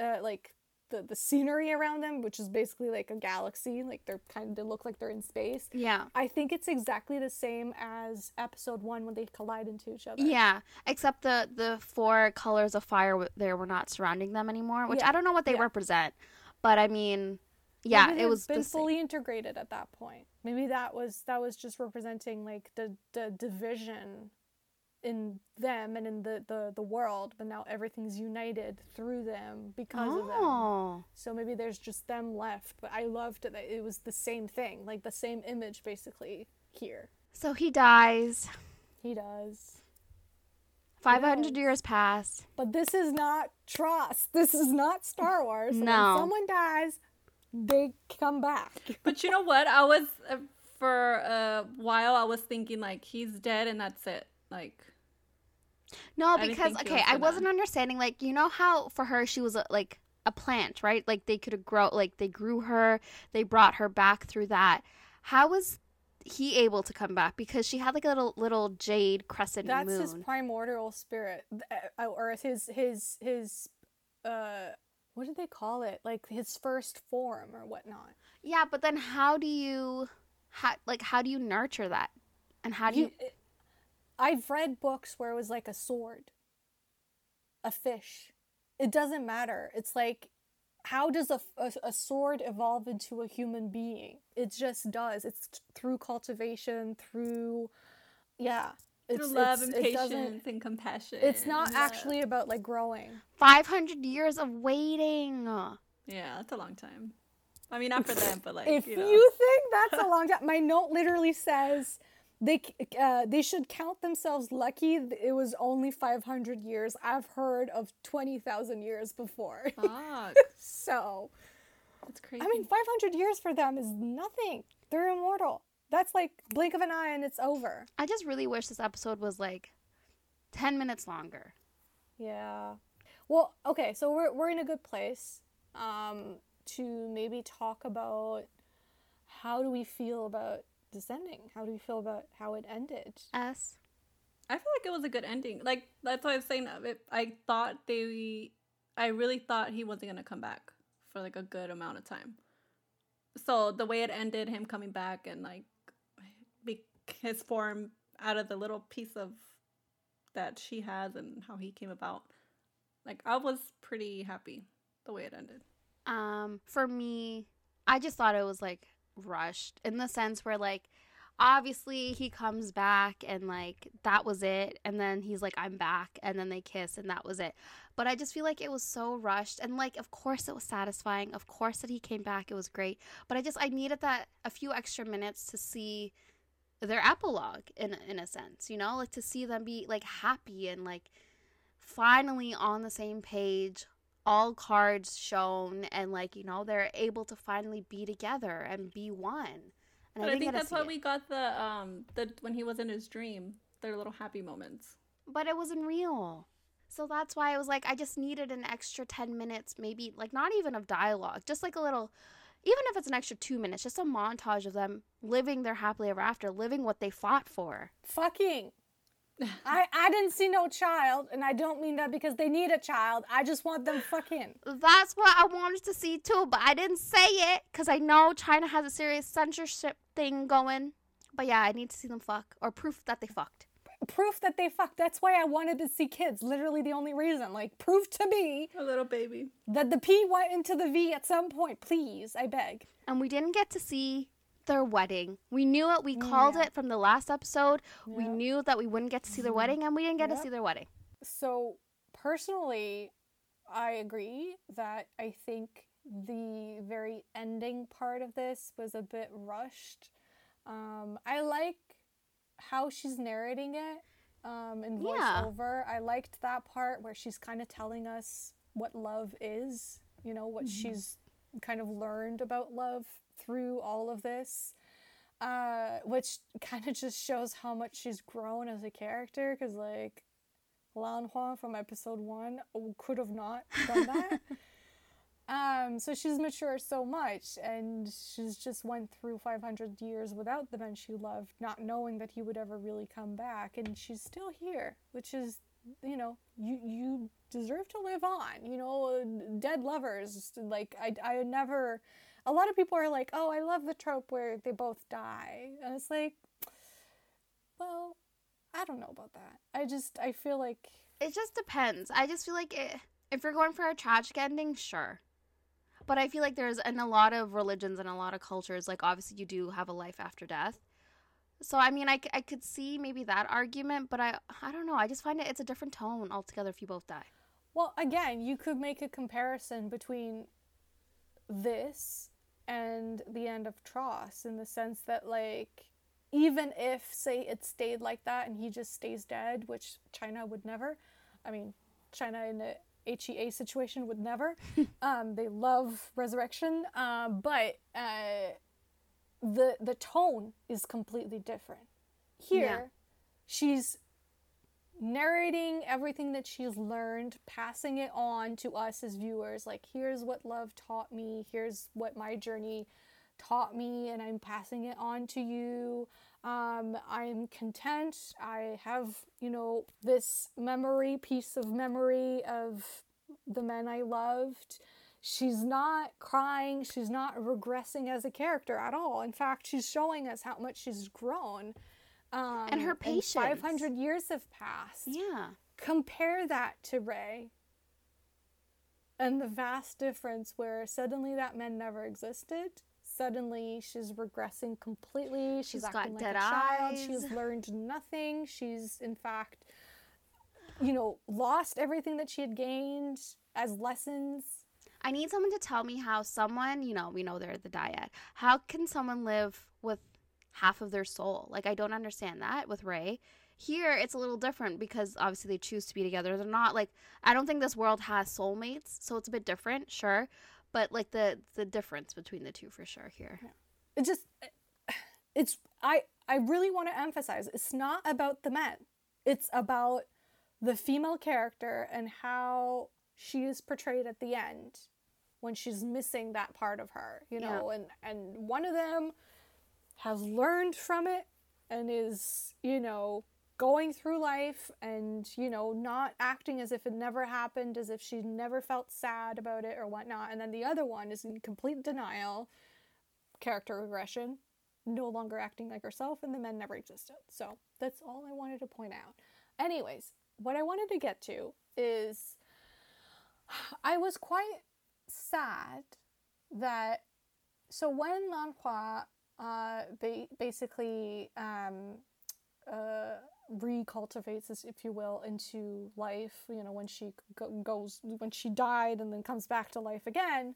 uh, like the the scenery around them, which is basically like a galaxy. Like they're kind of they look like they're in space. Yeah. I think it's exactly the same as episode one when they collide into each other. Yeah, except the the four colors of fire there were not surrounding them anymore, which Yeah, I don't know what they yeah. represent, but I mean, yeah, Maybe it was been fully integrated at that point. Maybe that was that was just representing like the the division in them and in the the, the world, but now everything's united through them because of them. Oh, So maybe there's just them left. But I loved that it was the same thing, like the same image basically here. so he dies. He does. Five hundred years pass. But this is not TROS. This is not Star Wars. So No. When someone dies, they come back. But you know what? I was uh, for a while. I was thinking like he's dead and that's it. Like No, because think he okay, was I wasn't understanding. Like, you know how for her she was a, like a plant, right? Like they could grow, like they grew her, they brought her back through that. How was he able to come back? Because she had like a little little jade crescent moon. That's moon. his primordial spirit, uh, or his his his uh, what did they call it? Like his first form or whatnot. Yeah, but then how do you, how, like, how do you nurture that? And how do you, He- I've read books where it was like a sword, a fish. It doesn't matter. It's like, how does a, a, a sword evolve into a human being? It just does. It's t- through cultivation, through, yeah. It's through love it's- and patience and compassion. It's not Yeah. actually about like growing. 500 years of waiting. Yeah, that's a long time. I mean, not for them, but like if you you, think that's a long time, my note literally says they uh, they should count themselves lucky. It was only 500 years. I've heard of 20,000 years before. Fuck, so, that's crazy. I mean, 500 years for them is nothing. They're immortal. That's like blink of an eye and it's over. I just really wish this episode was like 10 minutes longer. Yeah. Well, okay, so we're we're in a good place um, to maybe talk about how do we feel about descending? How do you feel about how it ended? S. I feel like it was a good ending. Like that's why I was saying. It, I thought they, I really thought he wasn't gonna come back for like a good amount of time. So the way it ended, him coming back and like be- his form out of the little piece of that she has and how he came about. Like I was pretty happy the way it ended. Um, for me, I just thought it was like rushed in the sense where like obviously he comes back and like that was it and then he's like I'm back and then they kiss and that was it. But I just feel like it was so rushed and like of course it was satisfying. Of course that he came back, it was great. But I just I needed that a few extra minutes to see their epilogue in in a sense, you know? Like to see them be like happy and like finally on the same page all cards shown and like you know they're able to finally be together and be one. And but I, I think that's why it. we got the um the when he was in his dream their little happy moments. But it wasn't real. So that's why I was like I just needed an extra 10 minutes maybe like not even of dialogue just like a little even if it's an extra 2 minutes just a montage of them living their happily ever after living what they fought for. Fucking I, I didn't see no child, and I don't mean that because they need a child. I just want them fucking. That's what I wanted to see too, but I didn't say it because I know China has a serious censorship thing going. But yeah, I need to see them fuck or proof that they fucked. Proof that they fucked. That's why I wanted to see kids. Literally the only reason. Like proof to me a little baby that the P went into the V at some point. Please, I beg. And we didn't get to see their wedding. We knew it. We called yeah. it from the last episode. Yeah. We knew that we wouldn't get to see their wedding, and we didn't get yeah. to see their wedding. So, personally, I agree that I think the very ending part of this was a bit rushed. Um, I like how she's narrating it um, in voiceover. I liked that part where she's kind of telling us what love is, you know, what mm-hmm. she's kind of learned about love through all of this, uh, which kind of just shows how much she's grown as a character. Because like Lan Hua from episode one could have not done that. um, so she's matured so much, and she's just went through 500 years without the man she loved, not knowing that he would ever really come back, and she's still here, which is, you know, you you deserve to live on. You know, dead lovers. Like I I never a lot of people are like, oh, I love the trope where they both die. And it's like, well, I don't know about that. I just, I feel like. It just depends. I just feel like it, if you're going for a tragic ending, sure. But I feel like there's, in a lot of religions and a lot of cultures, like obviously you do have a life after death. So I mean, I, I could see maybe that argument, but I I don't know. I just find it it's a different tone altogether if you both die. Well, again, you could make a comparison between this and the end of TROS in the sense that like even if say it stayed like that and he just stays dead, which China would never. I mean, China in a HEA situation would never. um, they love resurrection, um, but uh, the the tone is completely different. Here, yeah. she's narrating everything that she's learned, passing it on to us as viewers. Like, here's what love taught me, here's what my journey taught me, and I'm passing it on to you. Um, I'm content. I have, you know, this memory, piece of memory of the men I loved. She's not crying, she's not regressing as a character at all. In fact, she's showing us how much she's grown um, and her patience. 500 years have passed. Yeah. Compare that to Rey and the vast difference where suddenly that man never existed. Suddenly she's regressing completely. She's, she's acting like a child. She's learned nothing. She's, in fact, you know, lost everything that she had gained as lessons. I need someone to tell me how someone, you know, we know they're the dyad. How can someone live with half of their soul. Like I don't understand that with Rey. Here it's a little different because obviously they choose to be together. They're not like I don't think this world has soulmates, so it's a bit different, sure. But like the the difference between the two for sure here. Yeah. It just it's I I really want to emphasize it's not about the men. It's about the female character and how she is portrayed at the end when she's missing that part of her, you know, yeah. and and one of them has learned from it and is, you know, going through life and, you know, not acting as if it never happened, as if she never felt sad about it or whatnot. And then the other one is in complete denial, character regression. no longer acting like herself, and the men never existed. So that's all I wanted to point out. Anyways, what I wanted to get to is I was quite sad that so when Lanhua uh, ba- basically um, uh, recultivates this, if you will, into life. You know, when she go- goes, when she died and then comes back to life again.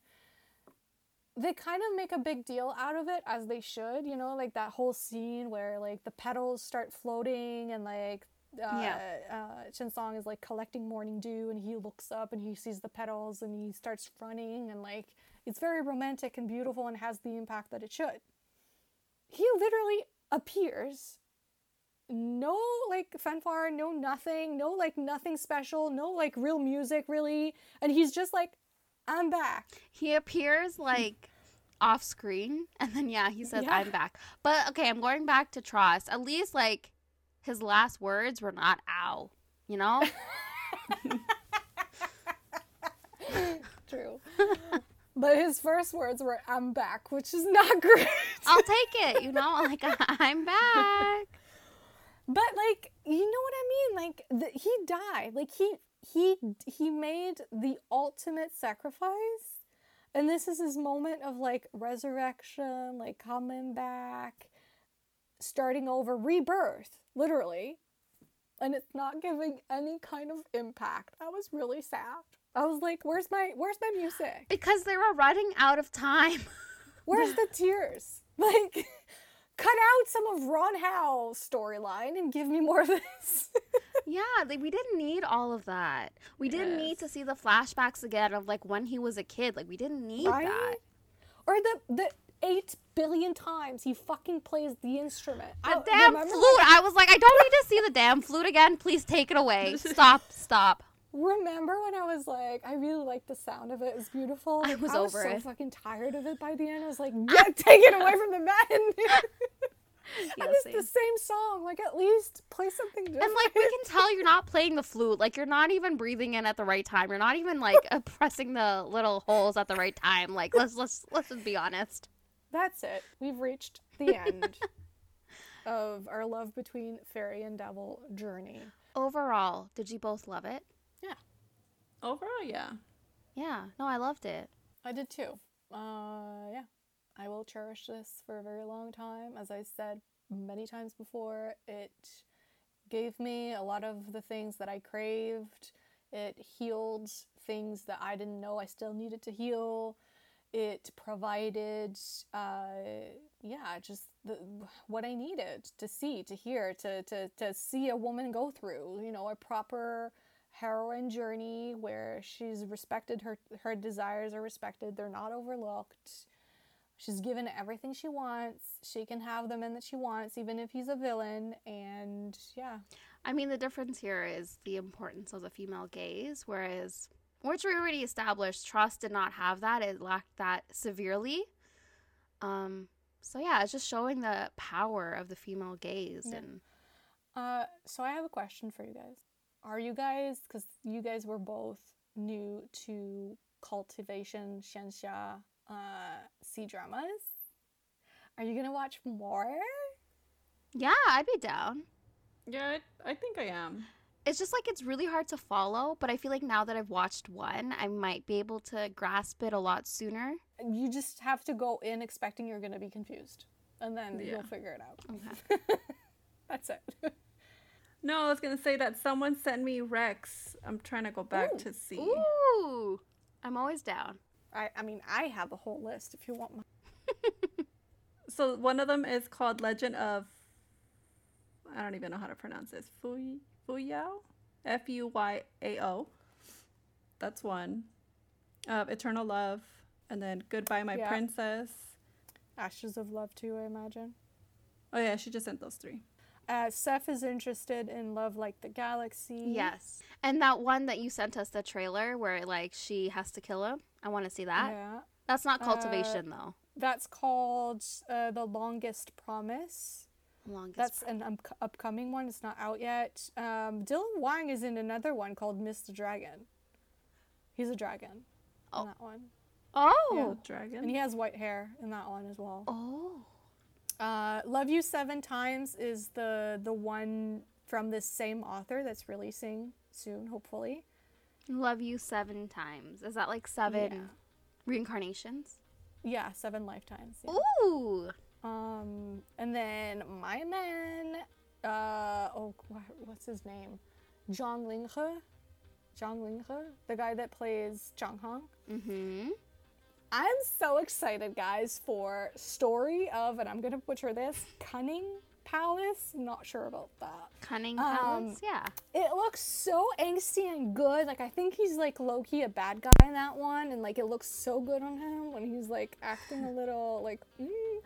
They kind of make a big deal out of it, as they should. You know, like that whole scene where like the petals start floating and like uh, Yeah. uh, Chen Song is like collecting morning dew and he looks up and he sees the petals and he starts running and like it's very romantic and beautiful and has the impact that it should. He literally appears no like fanfare, no nothing, no like nothing special, no like real music really, and he's just like, I'm back. He appears like off screen, and then yeah, he says, Yeah. "I'm back." But okay, I'm going back to TROS At least like his last words were not "ow," you know. True. but his first words were, I'm back, which is not great. I'll take it, you know. Like I'm back. But like, you know what I mean? Like the, he died. Like he he he made the ultimate sacrifice. And this is his moment of like resurrection, like coming back, starting over, rebirth, literally. And it's not giving any kind of impact. I was really sad. I was like, where's my where's my music? Because they were running out of time. Where's the tears? Like, cut out some of Ron Hao's storyline and give me more of this. yeah, like, we didn't need all of that. We didn't need to see the flashbacks again of like when he was a kid. Like we didn't need Right? that. or the the eight billion times he fucking plays the instrument. The I- damn remember flute. I was like, I don't need to see the damn flute again. Please take it away. Stop, stop. Remember when I was like, I really liked the sound of it. It was beautiful. I Like, was I was over so it. fucking tired of it by the end. I was like, get take it away from the men. Yeah, and it's same. the same song. Like at least play something different. And like we can tell you're not playing the flute. Like you're not even breathing in at the right time. You're not even like uh, pressing the little holes at the right time. Like let's let's let's just be honest. That's it. We've reached the end of our love between fairy and devil journey. Overall, did you both love it? Overall, yeah. Yeah. No, I loved it. I did too. Uh, yeah. I will cherish this for a very long time. As I said many times before, it gave me a lot of the things that I craved. It healed things that I didn't know I still needed to heal. It provided, uh, yeah, just the, what I needed to see, to hear, to, to, to see a woman go through, you know, a proper heroine journey where she's respected her her desires are respected they're not overlooked she's given everything she wants she can have the men that she wants even if he's a villain and yeah I mean, the difference here is the importance of the female gaze, whereas, which we already established, TROS did not have that. It lacked that severely. Um, so yeah, it's just showing the power of the female gaze, Yeah. and uh so i have a question for you guys are you guys because you guys were both new to cultivation xianxia uh c dramas are you gonna watch more yeah, I'd be down. Yeah, I, I think I am. It's just like it's really hard to follow, but I feel like now that I've watched one, I might be able to grasp it a lot sooner. you just have to go in expecting you're gonna be confused and then Yeah. you'll figure it out Okay. that's it No, I was gonna say that someone sent me Rex. I'm trying to go back Ooh. to see. Ooh, I'm always down. I, I mean, I have a whole list if you want my. So one of them is called Legend of. I don't even know how to pronounce this. Fuy Fuyao, F U Y A O. That's one. Uh, Eternal Love, and then Goodbye My Yeah. Princess. Ashes of Love too, I imagine. Oh yeah, she just sent those three. Uh, Seth is interested in Love Like the Galaxy. Yes. And that one that you sent us the trailer where like she has to kill him. I want to see that. Yeah. That's not Uh, cultivation though. That's called uh, The Longest Promise. Longest. That's an um, upcoming one. It's not out yet. Um, Dylan Wang is in another one called Miss the Dragon. He's a dragon Oh. in that one. oh. Yeah, And he has white hair in that one as well. Oh. Uh, Love You Seven Times is the the one from this same author that's releasing soon, hopefully. Love you seven times. Is that like seven Yeah. reincarnations? Yeah, seven lifetimes. yeah. Ooh. Um, and then my man, uh, oh, what's his name? Zhang Linghe. Zhang Linghe, the guy that plays Chong Hong. Mm-hmm. I'm so excited, guys, for Story of, and I'm gonna butcher this, Kunning Palace. Not sure about that. Cunning Um, Palace. Yeah. It looks so angsty and good. Like I think he's like low key a bad guy in that one, and like it looks so good on him when he's like acting a little like. Mm.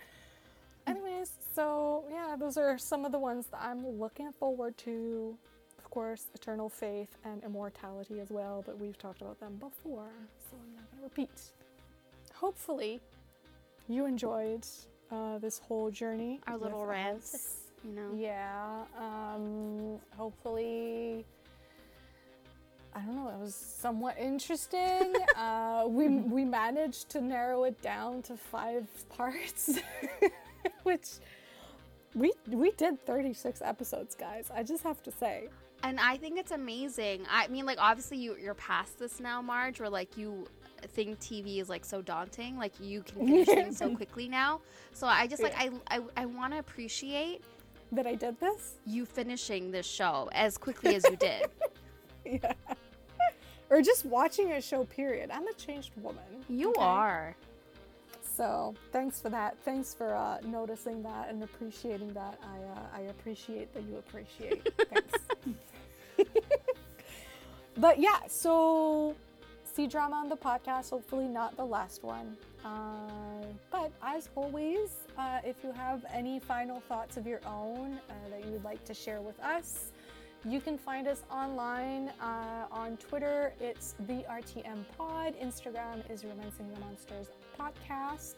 Anyways, so yeah, those are some of the ones that I'm looking forward to. Of course, Eternal Faith and Immortality as well, but we've talked about them before, so I'm not gonna repeat. Hopefully, you enjoyed uh, this whole journey. Our little with rant. You know. Yeah. Um, hopefully, I don't know. It was somewhat interesting. uh, we we managed to narrow it down to five parts, which we we did thirty six episodes, guys. I just have to say. And I think it's amazing. I mean, like, obviously, you, you're past this now, Marge, where, like, you think TV is, like, so daunting. Like, you can finish things so quickly now. So I just, like, I, I, I want to appreciate That I did this. you finishing this show as quickly as you did. Yeah. Or just watching a show. Period. I'm a changed woman. You okay? are. So thanks for that. Thanks for uh, noticing that and appreciating that. I uh, I appreciate that you appreciate. thanks. but yeah, so see drama on the podcast. Hopefully not the last one. Uh, but as always, uh, if you have any final thoughts of your own uh, that you would like to share with us, you can find us online uh, on Twitter. It's the RTM Pod. Instagram is Romancing the Monsters Podcast.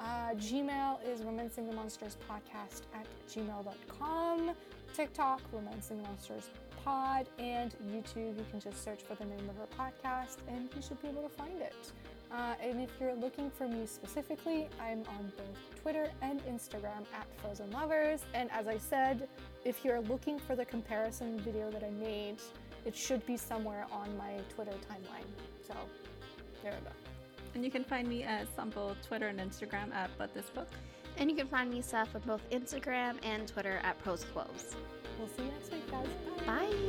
Uh, Gmail is Romancing the Monsters Podcast at gmail.com. TikTok, Romancing the Monsters Pod, and YouTube. You can just search for the name of her podcast and you should be able to find it. Uh, and if you're looking for me specifically, I'm on both Twitter and Instagram at Frozen Lovers. And as I said, if you're looking for the comparison video that I made, it should be somewhere on my Twitter timeline. So there we go. And you can find me at on both Twitter and Instagram at But This Book. And you can find me, Seth, on both Instagram and Twitter at Pros with Woes. We'll see you next week, guys. Bye.